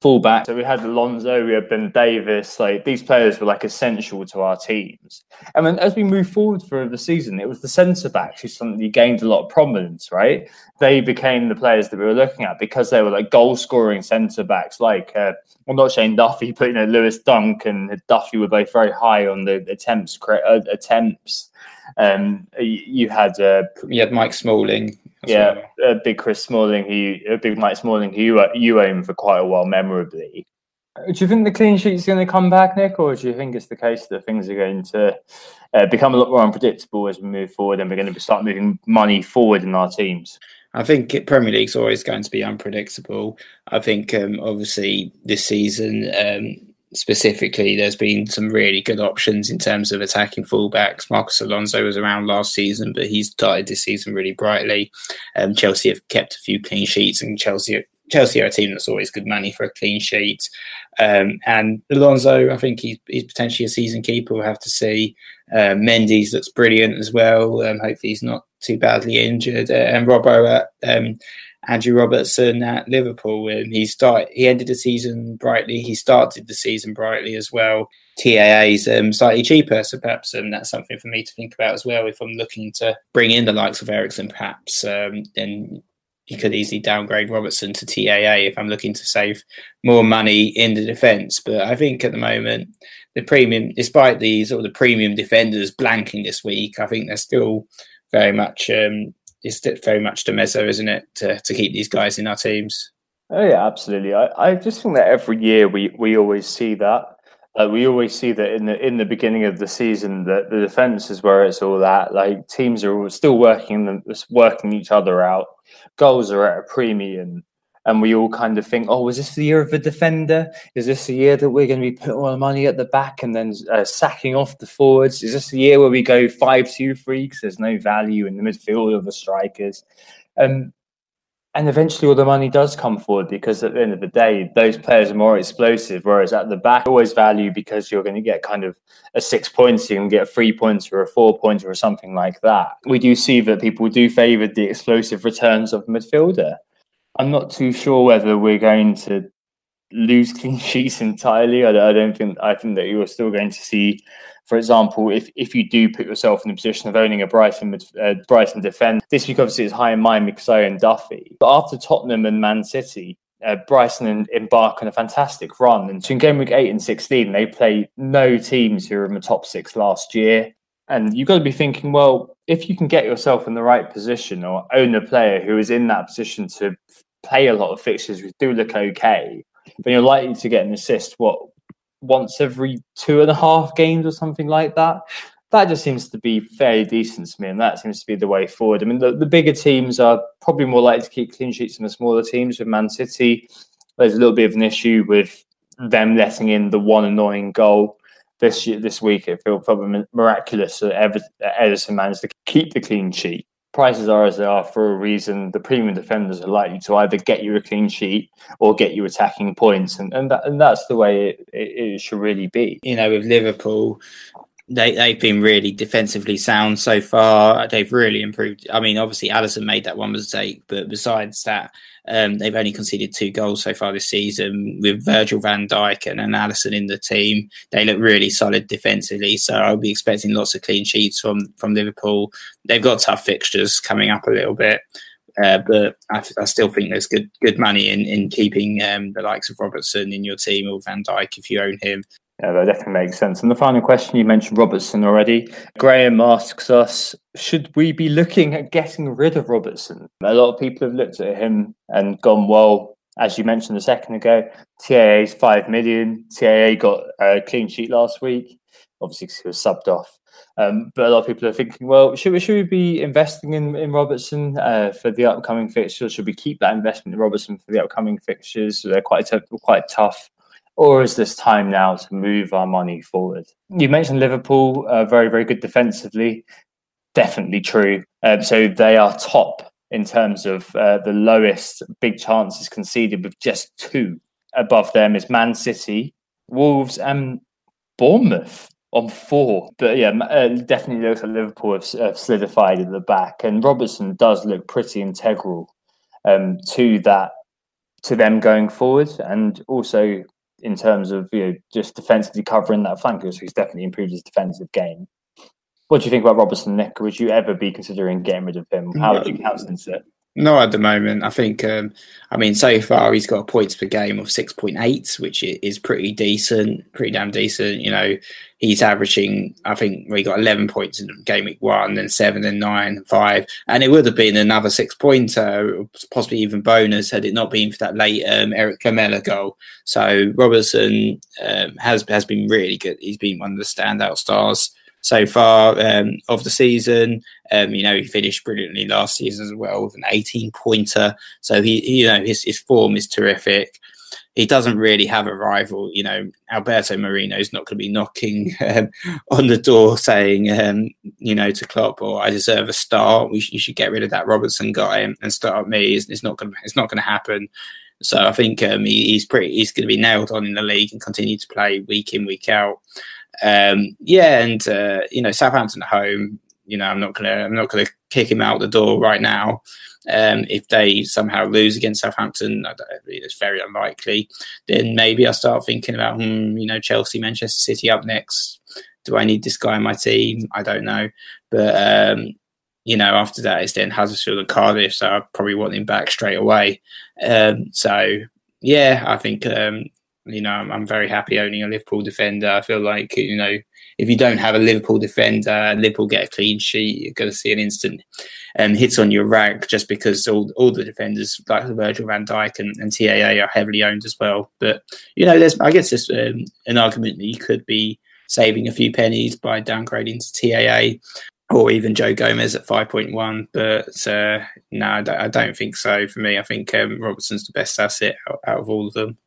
fullback. So we had Alonso, we had Ben Davies. Like these players were like essential to our teams. And then as we move forward through the season, it was the centre backs who suddenly gained a lot of prominence. Right, they became the players that we were looking at because they were like goal scoring centre backs, like uh, well not Shane Duffy, but you know Lewis Dunk and Duffy were both very high on the attempts uh, attempts. Um, you had uh, you had Mike Smalling yeah, well. big Chris Smalling, who a big Mike Smalling, who you, you own for quite a while, memorably. Do you think the clean sheet's going to come back, Nick, or do you think it's the case that things are going to uh, become a lot more unpredictable as we move forward, and we're going to start moving money forward in our teams? I think Premier League's always going to be unpredictable. I think um, obviously this season um, specifically, there's been some really good options in terms of attacking fullbacks. Marcos Alonso was around last season, but he's started this season really brightly. Um, Chelsea have kept a few clean sheets, and Chelsea Chelsea are a team that's always good money for a clean sheet. Um, and Alonso, I think he's, he's, potentially a season keeper. We'll have to see. Uh, Mendy's looks brilliant as well. Um, hopefully, he's not too badly injured. Uh, and Robbo um, Andrew Robertson at Liverpool. And he start he ended the season brightly. He started the season brightly as well. TAA's um, slightly cheaper, so perhaps um, that's something for me to think about as well. If I'm looking to bring in the likes of Eriksen, perhaps um, then you could easily downgrade Robertson to TAA if I'm looking to save more money in the defence. But I think at the moment, the premium, despite the sort of the premium defenders blanking this week, I think they're still very much um, it's very much the mezzo, isn't it, to, to keep these guys in our teams? Oh yeah, absolutely. I, I just think that every year we, we always see that. We always see that in the in the beginning of the season that the defense is where it's all at. Like teams are still working working each other out. Goals are at a premium, and we all kind of think, oh, is this the year of the defender? Is this the year that we're going to be putting all the money at the back and then uh, sacking off the forwards? Is this the year where we go five two three because there's no value in the midfield of the strikers? Um, and eventually all the money does come forward because at the end of the day those players are more explosive whereas at the back always value because you're going to get kind of a six points you can get a three points or a four points or something like that we do see that people do favour the explosive returns of midfielder i'm not too sure whether we're going to lose clean sheets entirely i don't think i think that you're still going to see for example, if, if you do put yourself in the position of owning a Brighton uh, Brighton defender, this week obviously is high in mind because I own Duffy. But after Tottenham and Man City, uh, Brighton embark on a fantastic run. And in game week 8 and 16, they play no teams who were in the top six last year. And you've got to be thinking, well, if you can get yourself in the right position or own a player who is in that position to play a lot of fixtures which do look okay, then you're likely to get an assist. What once every two and a half games or something like that. That just seems to be fairly decent to me, and that seems to be the way forward. I mean, the, the bigger teams are probably more likely to keep clean sheets than the smaller teams. With Man City, there's a little bit of an issue with them letting in the one annoying goal this year, this week. It felt probably miraculous that Ederson managed to keep the clean sheet prices are as they are for a reason. The premium defenders are likely to either get you a clean sheet or get you attacking points, and and, that, and that's the way it, it, it should really be. You know, with Liverpool, they they've been really defensively sound so far. They've really improved. I mean, obviously Alisson made that one mistake, but besides that, um, they've only conceded two goals so far this season. With Virgil Van Dijk and, and Alisson in the team, they look really solid defensively. So I'll be expecting lots of clean sheets from from Liverpool. They've got tough fixtures coming up a little bit. Uh, but I, I, still think there's good good money in in keeping um, the likes of Robertson in your team or Van Dijk if you own him. That definitely makes sense. And the final question you mentioned Robertson already. Graham asks us, should we be looking at getting rid of Robertson? A lot of people have looked at him and gone, well, as you mentioned a second ago, TAA is five million. TAA got a clean sheet last week, obviously because he was subbed off. Um, but a lot of people are thinking, well, should we should we be investing in, in Robertson uh, for the upcoming fixtures? Should we keep that investment in Robertson for the upcoming fixtures? They're quite t- quite tough or is this time now to move our money forward? You mentioned Liverpool, uh, very, very good defensively. Definitely true. Um, so they are top in terms of uh, the lowest big chances conceded with just two. Above them is Man City, Wolves, and Bournemouth on four. But yeah, uh, definitely looks like Liverpool have, have, solidified at the back, and Robertson does look pretty integral um, to that, to them going forward, and also in terms of you know just defensively covering that flank because he's definitely improved his defensive game. What do you think about Robertson, Nick? Would you ever be considering getting rid of him? How would you countenance it? No, at the moment. I think, um, I mean, so far he's got points per game of 6.8, which is pretty decent, pretty damn decent. You know, he's averaging, I think we got 11 points in game week one, then seven, then nine, five. And it would have been another six pointer, possibly even bonus, had it not been for that late um, Erik Lamela goal. So Robertson um, has, has been really good. He's been one of the standout stars so far um, of the season. Um, you know, he finished brilliantly last season as well with an 18 pointer. So he, you know, his, his form is terrific. He doesn't really have a rival. You know, Alberto Moreno is not going to be knocking um, on the door saying, um, you know, to Klopp, or oh, I deserve a start. We sh- you should get rid of that Robertson guy and, and start me. It's, it's not going. It's not going to happen. So I think um, he, he's pretty. He's going to be nailed on in the league and continue to play week in week out. Um, yeah, and uh, you know Southampton at home. You know I'm not gonna I'm not gonna kick him out the door right now. Um, if they somehow lose against Southampton, it's very unlikely. Then maybe I start thinking about, hmm, you know, Chelsea, Manchester City up next. Do I need this guy in my team? I don't know, but um, you know, after that it's then Huddersfield and Cardiff, so I probably want him back straight away. Um, so yeah, I think um, you know I'm, I'm, very happy owning a Liverpool defender. I feel like you know if you don't have a Liverpool defender Liverpool get a clean sheet, you're going to see an instant um, hit on your rank just because all all the defenders like Virgil Van Dijk and, and TAA are heavily owned as well. But you know, there's I guess there's um, an argument that you could be saving a few pennies by downgrading to TAA or even Joe Gomez at 5.1. But uh, no, I don't, think so for me. I think um, Robertson's the best asset out, out, of all of them.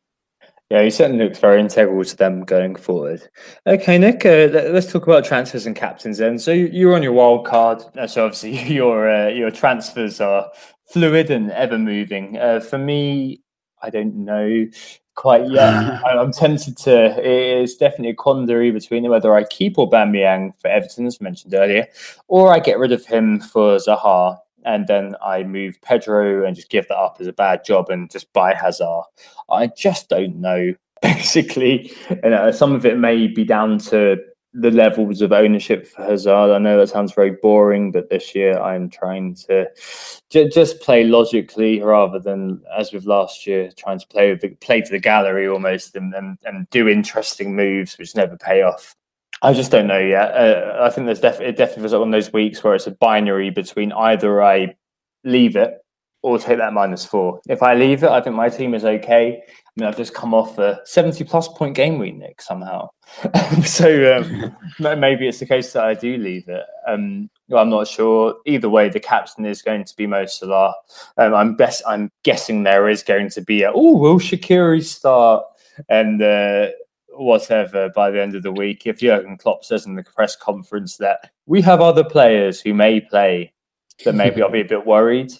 Yeah, he certainly looks very integral to them going forward. Okay, Nick, uh, let's talk about transfers and captains then. So you're on your wild card. Uh, so obviously your uh, your transfers are fluid and ever moving. Uh, for me, I don't know quite yet. I'm tempted to. It's definitely a quandary between whether I keep Aubameyang for Everton, as mentioned earlier, or I get rid of him for Zaha, and then I move Pedro and just give that up as a bad job and just buy Hazard. I just don't know. Basically, and uh, some of it may be down to the levels of ownership for Hazard. I know that sounds very boring, but this year I'm trying to j- just play logically rather than, as with last year, trying to play the, play to the gallery almost and, and, and do interesting moves which never pay off. I just don't know yet. Uh, I think there's def- it definitely was one of those weeks where it's a binary between either I leave it or take that minus four. If I leave it, I think my team is okay. I mean, I've just come off a 70 plus point game week, Nick, somehow. so um, maybe it's the case that I do leave it. Um, well, I'm not sure. Either way, the captain is going to be Mo Salah. Um, I'm best. I'm guessing there is going to be a oh, will Shaqiri start and uh, whatever by the end of the week. If Jurgen Klopp says in the press conference that we have other players who may play, then maybe I'll be a bit worried.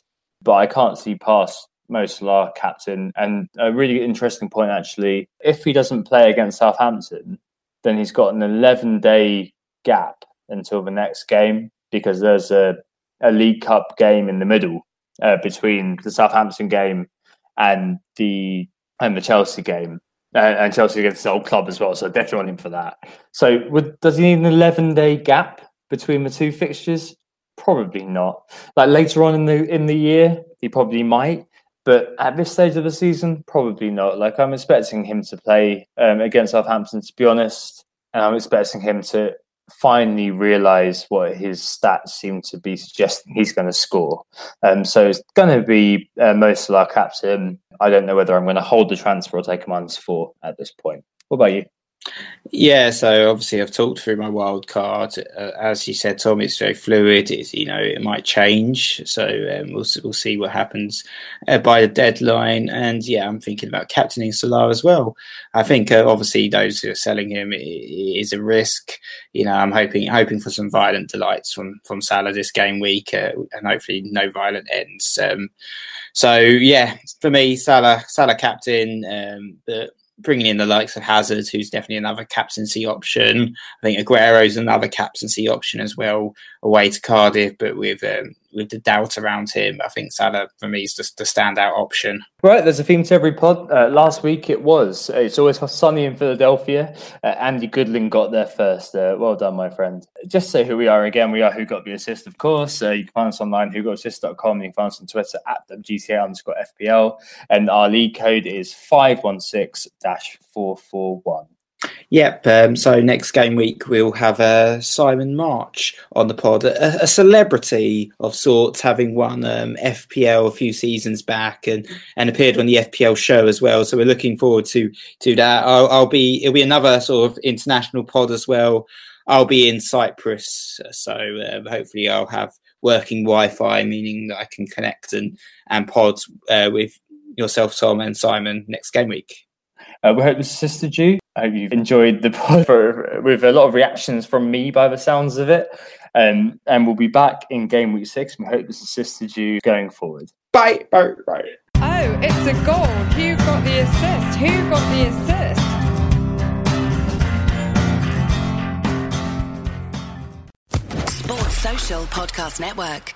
But I can't see past Mo Salah captain. And a really interesting point, actually, if he doesn't play against Southampton, then he's got an 11 day gap until the next game because there's a, a League Cup game in the middle uh, between the Southampton game and the and the Chelsea game. Uh, and Chelsea against the old club as well, so definitely on him for that. So, would, does he need an eleven day gap between the two fixtures? Probably not. Like later on in the in the year, he probably might. But at this stage of the season, probably not. Like I'm expecting him to play um, against Southampton, to be honest, and I'm expecting him to finally realize what his stats seem to be suggesting he's going to score. Um, so it's going to be uh, most of our captain. I don't know whether I'm going to hold the transfer or take a minus four at this point. What about you? Yeah, so obviously I've talked through my wild card. Uh, as you said, Tom, it's very fluid. It's you know it might change, so um, we'll we'll see what happens uh, by the deadline. And yeah, I'm thinking about captaining Salah as well. I think uh, obviously those who are selling him is a risk. You know, I'm hoping hoping for some violent delights from from Salah this game week, uh, and hopefully no violent ends. Um, so yeah, for me, Salah Salah captain, um, but bringing in the likes of Hazard, who's definitely another captaincy option. I think Aguero's another captaincy option as well, away to Cardiff, but with um, with the doubt around him, I think Salah for me is just the standout option. Right, there's a theme to every pod. Uh, last week it was. It's always sunny in Philadelphia. Uh, Andy Goodling got there first. Uh, well done, my friend. Just say who we are again. We are Who Got the Assist, of course. Uh, you can find us online, who got whogotassist.com. You can find us on Twitter at GTA underscore FPL. And our league code is 516 441. Yep. Um, so next game week we'll have uh, Simon March on the pod, a, a celebrity of sorts, having won um, FPL a few seasons back and, and appeared on the FPL show as well. So we're looking forward to to that. I'll, I'll be it'll be another sort of international pod as well. I'll be in Cyprus, so uh, hopefully I'll have working Wi-Fi, meaning that I can connect and and pod uh, with yourself, Tom, and Simon next game week. Uh, we hope this assisted you. I hope you've enjoyed the pod for, with a lot of reactions from me by the sounds of it. Um, and we'll be back in game week six. We hope this assisted you going forward. Bye. Bye. Bye. Oh, it's a goal. Who got the assist? Who got the assist? Sports Social Podcast Network.